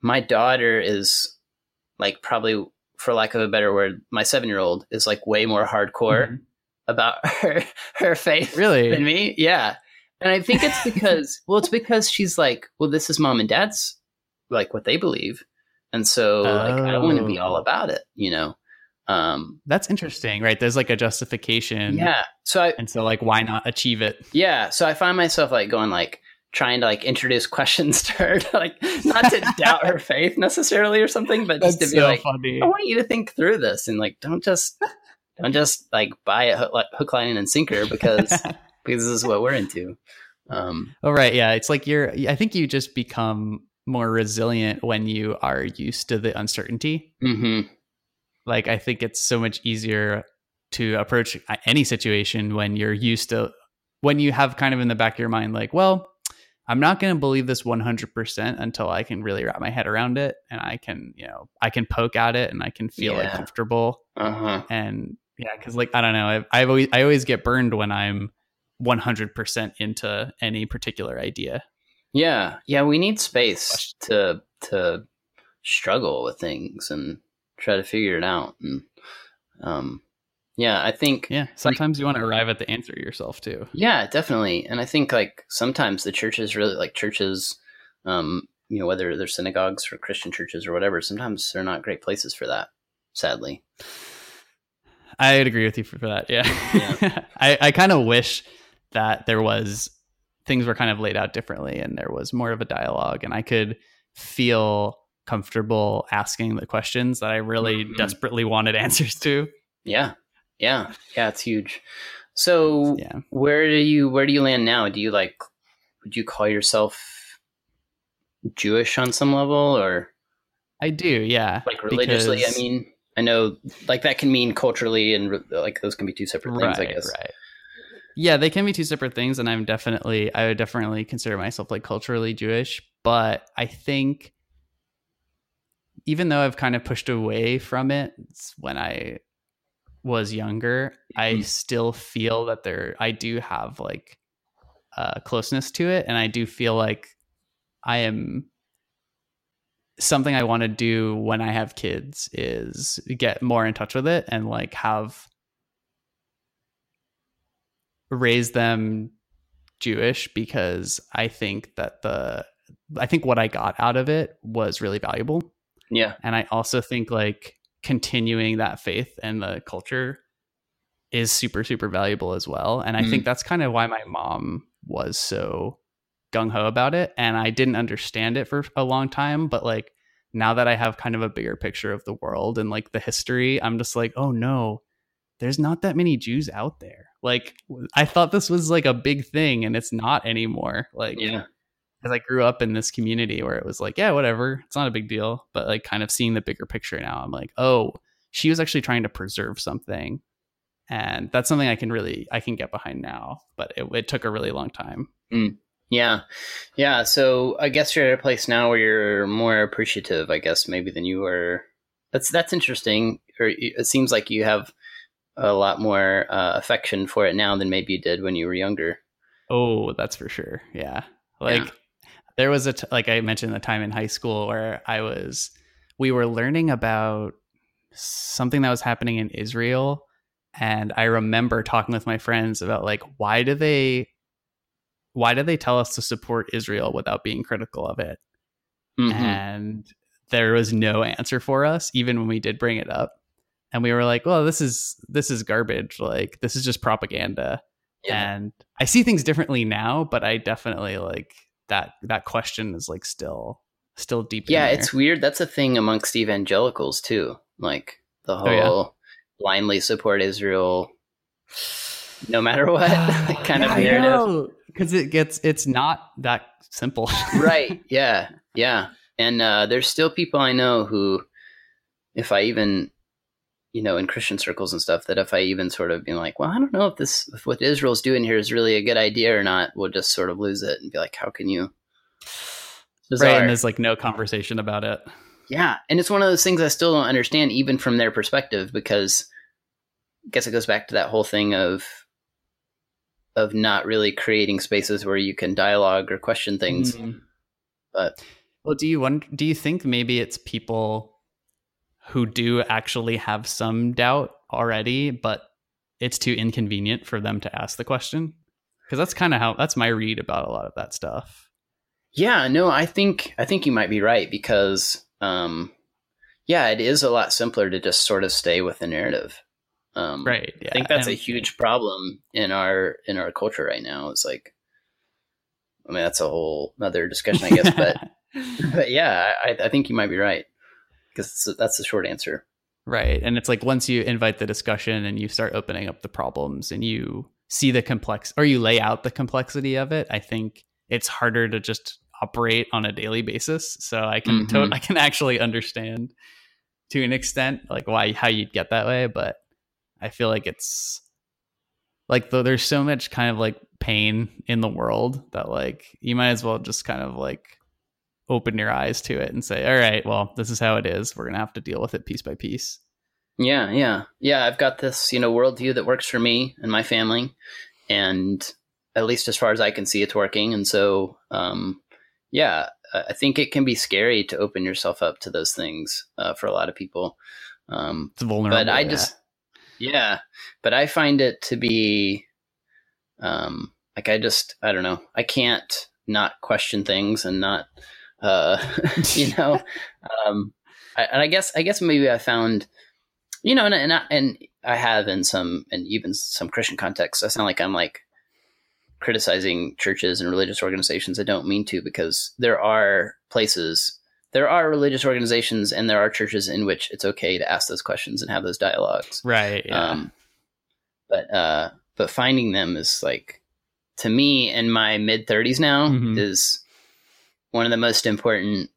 my daughter is like probably for lack of a better word my 7-year-old is like way more hardcore Mhm. About <laughs> her her faith Really? than me. Yeah. And I think it's <laughs> because well, it's because she's like, well, this is mom and dad's like what they believe. And so like I don't want to be Oh. all about it, you know. Um That's interesting, right? There's like a justification. yeah. So I And so like why not achieve it? yeah, so I find myself like going like trying to like introduce <laughs> questions to her to like not to doubt her faith necessarily or something, but just to be like funny. I want you to think through this and like don't just don't just like buy it hook, like, hook line and sinker because <laughs> because this is what we're into. Um Oh right, yeah. It's like you're I think you just become more resilient when you are used to the uncertainty. mhm. Like I think it's so much easier to approach any situation when you're used to when you have kind of in the back of your mind like, well, I'm not going to believe this 100% until I can really wrap my head around it and I can, you know, I can poke at it and I can feel like Yeah. comfortable Uh-huh. and yeah because like i don't know I've, I've always i always get burned when i'm 100% into any particular idea Yeah, yeah, we need space to to struggle with things and try to figure it out. And um, yeah, I think yeah sometimes you want to arrive at the answer yourself too yeah, definitely. And I think like sometimes the churches really like churches, um, you know, whether they're synagogues or Christian churches or whatever, sometimes they're not great places for that. Sadly, i would agree with you for, for that yeah, <laughs> i, I kind of wish that there was things were kind of laid out differently and there was more of a dialogue and i could feel comfortable asking the questions that i really Mhm. desperately wanted <laughs> answers to yeah, yeah, yeah, it's huge. So yeah where do you where do you land now? Do you like would you call yourself Jewish on some level or i do yeah like religiously? I mean, I know like that can mean culturally and like those can be two separate things. I guess. Right. Yeah, they can be two separate things, and I'm definitely, I would definitely consider myself like culturally Jewish, but I think even though I've kind of pushed away from it when I was younger, I Mhm. still feel that there, I do have like uh, closeness to it, and I do feel like I am something I want to do when I have kids is get more in touch with it and like have raise them Jewish because I think that the I think what I got out of it was really valuable. Yeah. And I also think like continuing that faith and the culture is super, super valuable as well. And I Mm. think that's kind of why my mom was so gung ho about it. And I didn't understand it for a long time. But like now that I have kind of a bigger picture of the world and like the history, I'm just like, oh no, there's not that many Jews out there. Like I thought this was like a big thing and it's not anymore. Like Yeah. because I grew up in this community where it was like, yeah, whatever, it's not a big deal. But like, kind of seeing the bigger picture now, I'm like, oh, she was actually trying to preserve something, and that's something I can really I can get behind now. But it, it took a really long time. Mm. Yeah. Yeah. So I guess you're at a place now where you're more appreciative, I guess, maybe than you were. That's that's interesting. Or it seems like you have a lot more uh, affection for it now than maybe you did when you were younger. Oh, that's for sure. Yeah, like Yeah. there was a t- like I mentioned the time in high school where I was we were learning about something that was happening in Israel and I remember talking with my friends about like why do they why do they tell us to support Israel without being critical of it? Mhm. And there was no answer for us even when we did bring it up. And we were like, well, this is this is garbage. Like this is just propaganda. Yeah. and I see things differently now, but I definitely like that that question is like still still deep. in Yeah, there. it's weird. That's a thing amongst evangelicals too. Like the whole Oh, yeah. blindly support Israel no matter what <sighs> <laughs> kind of narrative. Because it gets it's not that simple. <laughs> right. Yeah. Yeah. And uh, there's still people I know who, if I even, you know, in Christian circles and stuff, that if I even sort of being like, well, I don't know if this, if what Israel's doing here is really a good idea or not, we'll just sort of lose it and be like, how can you? Right, and there's like no conversation about it. Yeah, and it's one of those things I still don't understand, even from their perspective, because I guess it goes back to that whole thing of of not really creating spaces where you can dialogue or question things. Mm. But Well, do you wonder, do you think maybe it's people who do actually have some doubt already, but it's too inconvenient for them to ask the question? Because that's kind of how that's my read about a lot of that stuff. yeah, no, I think I think you might be right because, um, yeah, it is a lot simpler to just sort of stay with the narrative. Um, Right. Yeah. I think that's a huge problem in our in our culture right now. It's like, I mean, that's a whole other discussion, I guess, but. <laughs> but yeah, I, I think you might be right because that's the short answer. Right. And it's like once you invite the discussion and you start opening up the problems and you see the complex or you lay out the complexity of it, I think it's harder to just operate on a daily basis. So I can to- Mhm. I can actually understand to an extent like why how you'd get that way, but I feel like it's like though there's so much kind of like pain in the world that like you might as well just kind of like open your eyes to it and say, all right, well, this is how it is. We're gonna have to deal with it piece by piece. Yeah, yeah, yeah. I've got this, you know, worldview that works for me and my family, and at least as far as I can see, it's working. And so, um, yeah, I think it can be scary to open yourself up to those things uh, for a lot of people. Um, It's vulnerable. but I just, yeah, but I find it to be, um, like I just, I don't know, I can't not question things and not, uh, <laughs> you <laughs> know, um, I, and I guess, I guess maybe I found, you know, and and I, and I have in some, and even some Christian contexts, I sound like I'm like criticizing churches and religious organizations. I don't mean to because there are places there are religious organizations and there are churches in which it's okay to ask those questions and have those dialogues. right. Yeah. Um, but uh, but finding them is like to me in my mid thirties now Mhm. is one of the most important,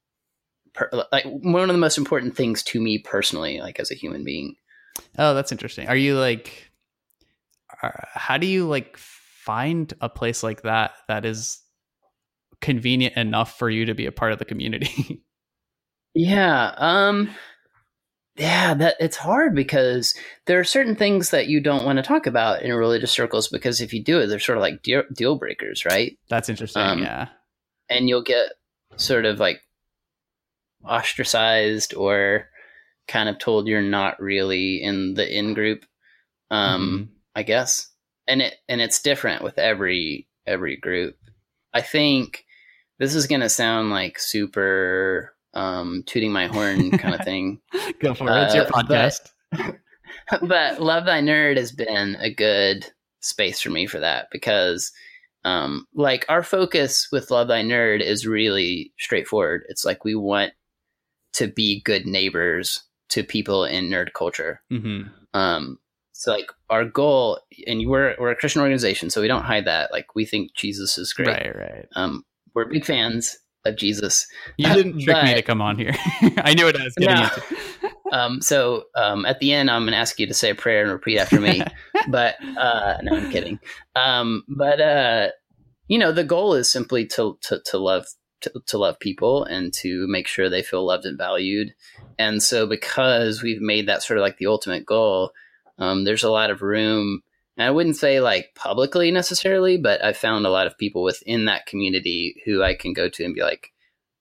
per, like one of the most important things to me personally, like as a human being. oh, that's interesting. Are you like, are, how do you like find a place like that that is convenient enough for you to be a part of the community? <laughs> Yeah. Um yeah, that it's hard because there are certain things that you don't want to talk about in religious circles because if you do it, they're sort of like deal, deal breakers, right? that's interesting. Um, yeah. and you'll get sort of like ostracized or kind of told you're not really in the in group um i guess and it and it's different with every every group i think this is going to sound like super um tooting my horn kind of <laughs> thing Go for it. It's your uh, but- podcast. <laughs> but Love Thy Nerd has been a good space for me for that because, um, like our focus with Love Thy Nerd is really straightforward. It's like we want to be good neighbors to people in nerd culture. Mm-hmm. Um, so like our goal, and we're we're a Christian organization, so we don't hide that. Like we think Jesus is great. Right. Right. Um, we're big fans of Jesus. You <laughs> didn't trick me to come on here. <laughs> I knew what I was getting No. into. <laughs> Um, so um, at the end, I'm going to ask you to say a prayer and repeat after me. but uh, no, I'm kidding. Um, but uh, you know, the goal is simply to to, to love to, to love people and to make sure they feel loved and valued. And so, because we've made that sort of like the ultimate goal, um, there's a lot of room. And I wouldn't say like publicly necessarily, but I found a lot of people within that community who I can go to and be like,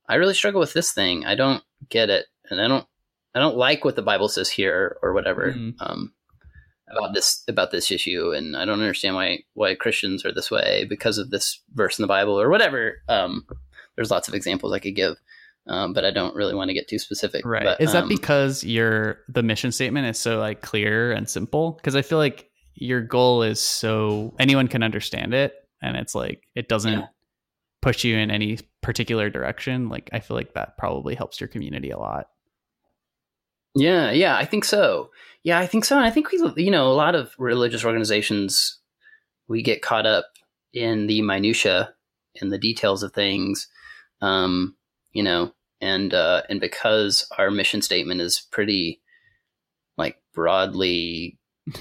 I really struggle with this thing. I don't get it, and I don't I don't like what the Bible says here or whatever Mhm. um, about this about this issue, and I don't understand why why Christians are this way because of this verse in the Bible or whatever. Um, there's lots of examples I could give, um, but I don't really want to get too specific. Right. But, is that um, because your the mission statement is so like clear and simple? Because I feel like your goal is so anyone can understand it and it's like it doesn't Yeah. push you in any particular direction like i feel like that probably helps your community a lot Yeah, yeah, I think so. Yeah, I think so. And I think we, you know, a lot of religious organizations, we get caught up in the minutia, in the details of things, um, you know, and uh, and because our mission statement is pretty, like broadly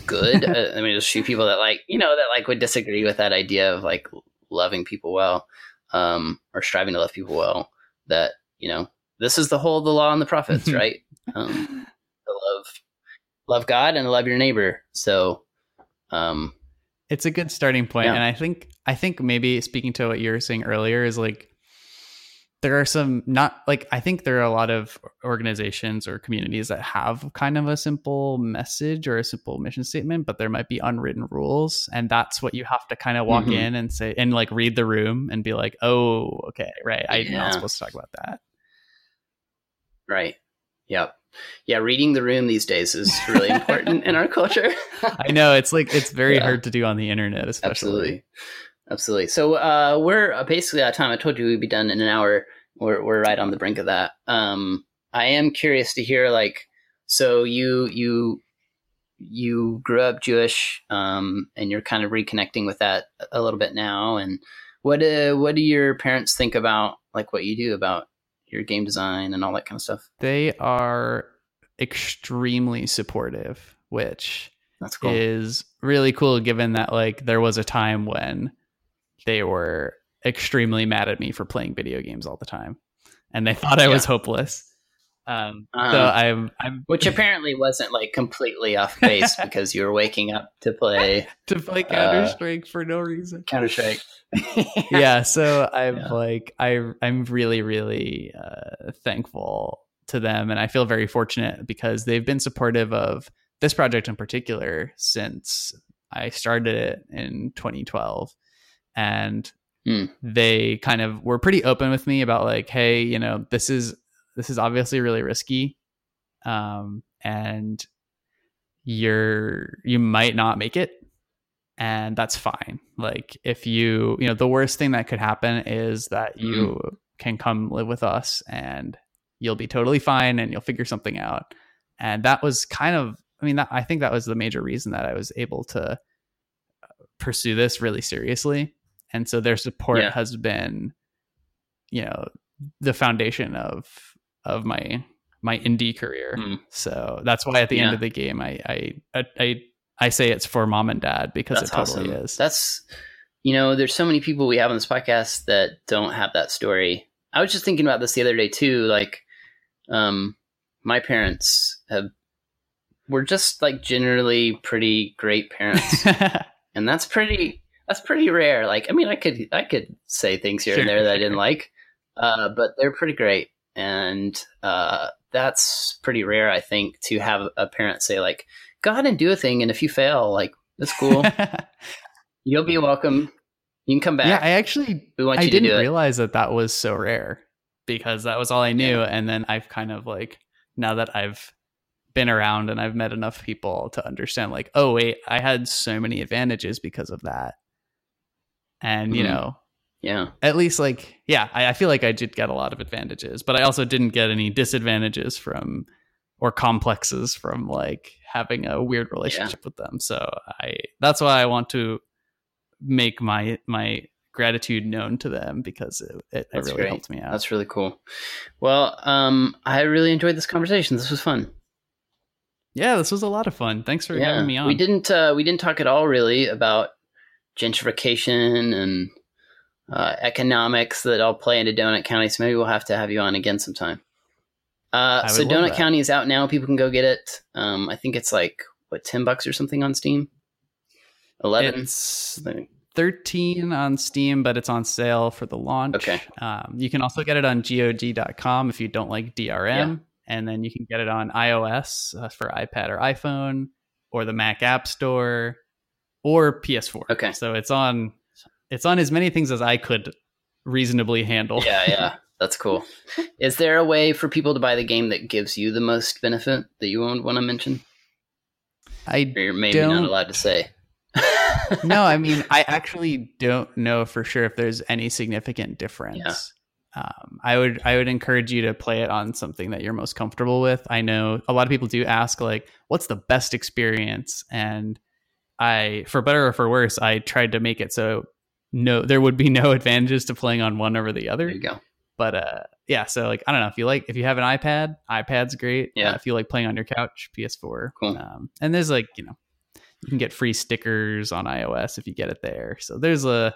good. <laughs> uh, I mean, there's a few people that like, you know, that like would disagree with that idea of like loving people well, um, or striving to love people well. That you know, this is the whole of the law and the prophets, right? Um, to love, love God and love your neighbor. So, um, it's a good starting point Yeah. and i think i think maybe speaking to what you were saying earlier is like there are some not like i think there are a lot of organizations or communities that have kind of a simple message or a simple mission statement but there might be unwritten rules and that's what you have to kind of walk Mhm. in and say and like read the room and be like oh okay right i'm Yeah. not supposed to talk about that right. Yep. Yeah. Reading the room these days is really important in our culture. <laughs> i know it's like it's very Yeah. hard to do on the internet especially Absolutely. Absolutely. So uh, we're uh, basically out of time. I told you we'd be done in an hour. We're we're right on the brink of that. Um, I am curious to hear like, so you you you grew up Jewish, um, and you're kind of reconnecting with that a little bit now. And what uh, what do your parents think about like what you do about your game design and all that kind of stuff? they are extremely supportive which That's cool. is really cool given that like there was a time when they were extremely mad at me for playing video games all the time and they thought I was hopeless. Um so Uh-huh. I'm I'm <laughs> Which apparently wasn't like completely off base <laughs> because you were waking up to play to play uh, Counter Strike for no reason. Counter Strike. <laughs> yeah so i'm Yeah. like i i'm really really uh thankful to them and i feel very fortunate because they've been supportive of this project in particular since i started it in 2012 and Hmm. they kind of were pretty open with me about like hey you know this is this is obviously really risky um and you're you might not make it and that's fine. Like if you you know the worst thing that could happen is that you can come live with us and you'll be totally fine and you'll figure something out. And that was kind of i mean that, i think that was the major reason that i was able to uh, pursue this really seriously and so their support Yeah. has been you know the foundation of of my my indie career Hmm. so that's why at the end of the game I, I i i i say it's for mom and dad because That's it totally awesome. is That's you know, there's so many people we have on this podcast that don't have that story. I was just thinking about this the other day too. Like, um, my parents have were just like generally pretty great parents, <laughs> and that's pretty that's pretty rare. Like, I mean, I could I could say things here Sure, and there that I didn't like, uh, but they're pretty great, and uh, that's pretty rare. I think to have a parent say like, "Go ahead and do a thing, and if you fail, like that's cool." <laughs> You'll be welcome. You can come back. yeah i actually we want I you didn't it. realize that that was so rare because that was all I knew. And then I've kind of like, now that I've been around and I've met enough people to understand, like, oh, wait, I had so many advantages because of that. And, you Mhm. know, Yeah. at least like, yeah, I, I feel like I did get a lot of advantages, but I also didn't get any disadvantages from or complexes from like having a weird relationship with them. So I, that's why I want to make my, my, gratitude known to them because it, it, it really great. helped me out. That's really cool. Well, um, I really enjoyed this conversation. This was fun. Yeah, this was a lot of fun. Thanks for having me on. We didn't uh, we didn't talk at all really about gentrification and uh, economics that all play into Donut County. So maybe we'll have to have you on again sometime. Uh, so Donut. County is out now. People can go get it. Um, I think it's like what ten bucks or something on Steam. Eleven. It's 13 on Steam, but it's on sale for the launch. Okay. Um, you can also get it on GOG.com if you don't like DRM. And then you can get it on iOS uh, for iPad or iPhone or the Mac App Store or PS4. Okay. So it's on it's on as many things as I could reasonably handle. yeah, yeah, <laughs> that's cool. Is there a way for people to buy the game that gives you the most benefit that you won't want to mention? I Or you're maybe not allowed to say. no, I <laughs> mean, I actually don't know for sure if there's any significant difference. Um, I would I would encourage you to play it on something that you're most comfortable with. I know a lot of people do ask like, "What's the best experience?" And I, for better or for worse, I tried to make it so no, there would be no <laughs> advantages to playing on one over the other. There you go. But uh, yeah, so like I don't know if you like if you have an iPad, iPad's great. Yeah. Uh, if you like playing on your couch, PS4. Cool. Um, and there's like you know, you can get free stickers on iOS if you get it there. So there's a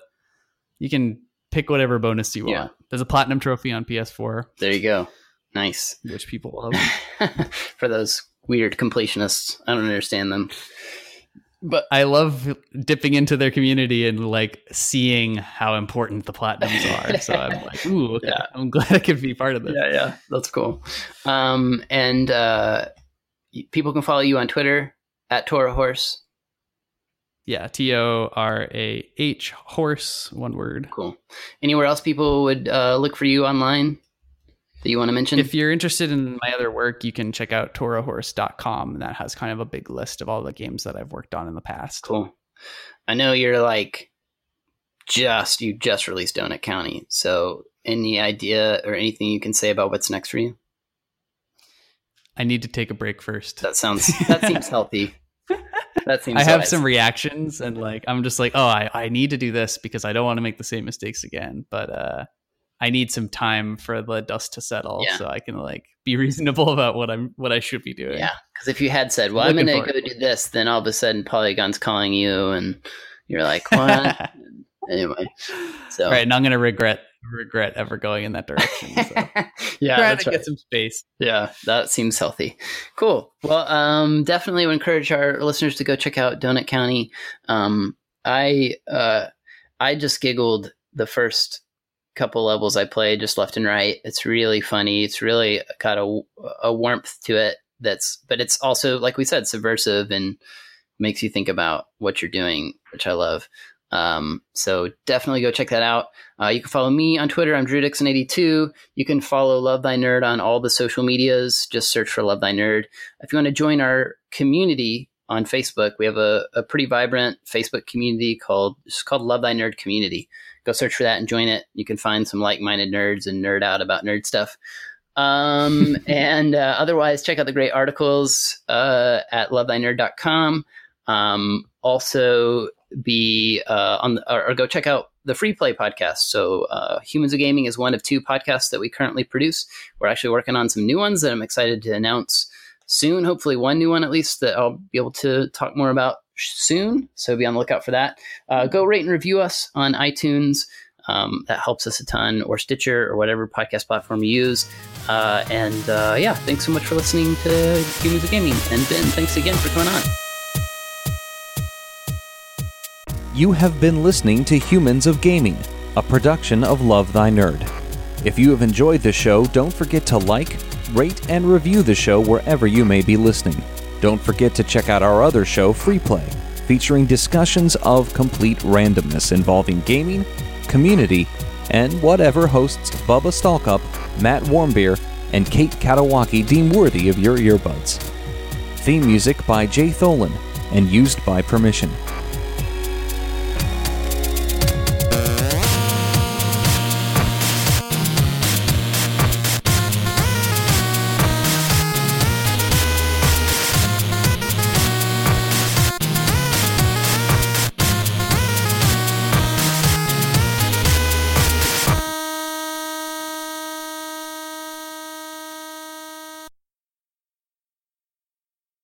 you can pick whatever bonus you Yeah. want. There's a platinum trophy on PS4, There you go. Nice. which people <laughs> love. For those weird completionists, I don't understand them. But I love dipping into their community and like seeing how important the platinums are. <laughs> So I'm like, ooh, okay. Yeah. I'm glad I could be part of this. yeah, yeah, that's cool. Um, and uh, people can follow you on Twitter at Torahhorse. Yeah, T O R A H horse, one word. Cool. Anywhere else people would uh, look for you online that you want to mention? If you're interested in my other work, you can check out torahorse.com. And that has kind of a big list of all the games that I've worked on in the past. cool. I know you're like just you just released Donut County, so any idea or anything you can say about what's next for you? I need to take a break first. That sounds <laughs> that seems healthy. That seems. I have wise. some reactions and like I'm just like, oh, I, I need to do this because I don't want to make the same mistakes again. But uh I need some time for the dust to settle Yeah. so I can like be <laughs> reasonable about what I'm what I should be doing. Yeah, because if you had said, "Well, I'm going to go do this," then all of a sudden Polygon's calling you, and you're like, <laughs> "What?" anyway, so right, and I'm gonna regret regret ever going in that direction. So. <laughs> yeah, Trying to right. get some space. Yeah, that seems healthy. Cool. Well, um, definitely would encourage our listeners to go check out Donut County. Um, I uh, I just giggled the first couple levels I played just left and right. It's really funny. It's really got a, a warmth to it. That's, but it's also like we said, subversive and makes you think about what you're doing, which I love. Um, so definitely go check that out. Uh, you can follow me on Twitter. I'm Drew Dixon82. You can follow Love Thy Nerd on all the social medias. Just search for Love Thy Nerd. If you want to join our community on Facebook, we have a, a pretty vibrant Facebook community called it's called Love Thy Nerd Community. Go search for that and join it. You can find some like-minded nerds and nerd out about nerd stuff. Um, <laughs> and uh, otherwise, check out the great articles uh, at lovethynerd.com. Um, also, be uh, on the, or, or go check out the free play podcast. So, uh, Humans of Gaming is one of two podcasts that we currently produce. We're actually working on some new ones that I'm excited to announce soon. Hopefully, one new one at least that I'll be able to talk more about soon. So, be on the lookout for that. Uh, go rate and review us on iTunes. Um, that helps us a ton, or Stitcher, or whatever podcast platform you use. Uh, and uh, yeah, thanks so much for listening to Humans of Gaming. And Ben, thanks again for coming on. You have been listening to Humans of Gaming, a production of Love Thy Nerd. If you have enjoyed the show, don't forget to like, rate, and review the show wherever you may be listening. Don't forget to check out our other show, Free Play, featuring discussions of complete randomness involving gaming, community, and whatever hosts Bubba Stalkup, Matt Warmbier, and Kate Katawaki deem worthy of your earbuds. Theme music by Jay Tholen and used by permission.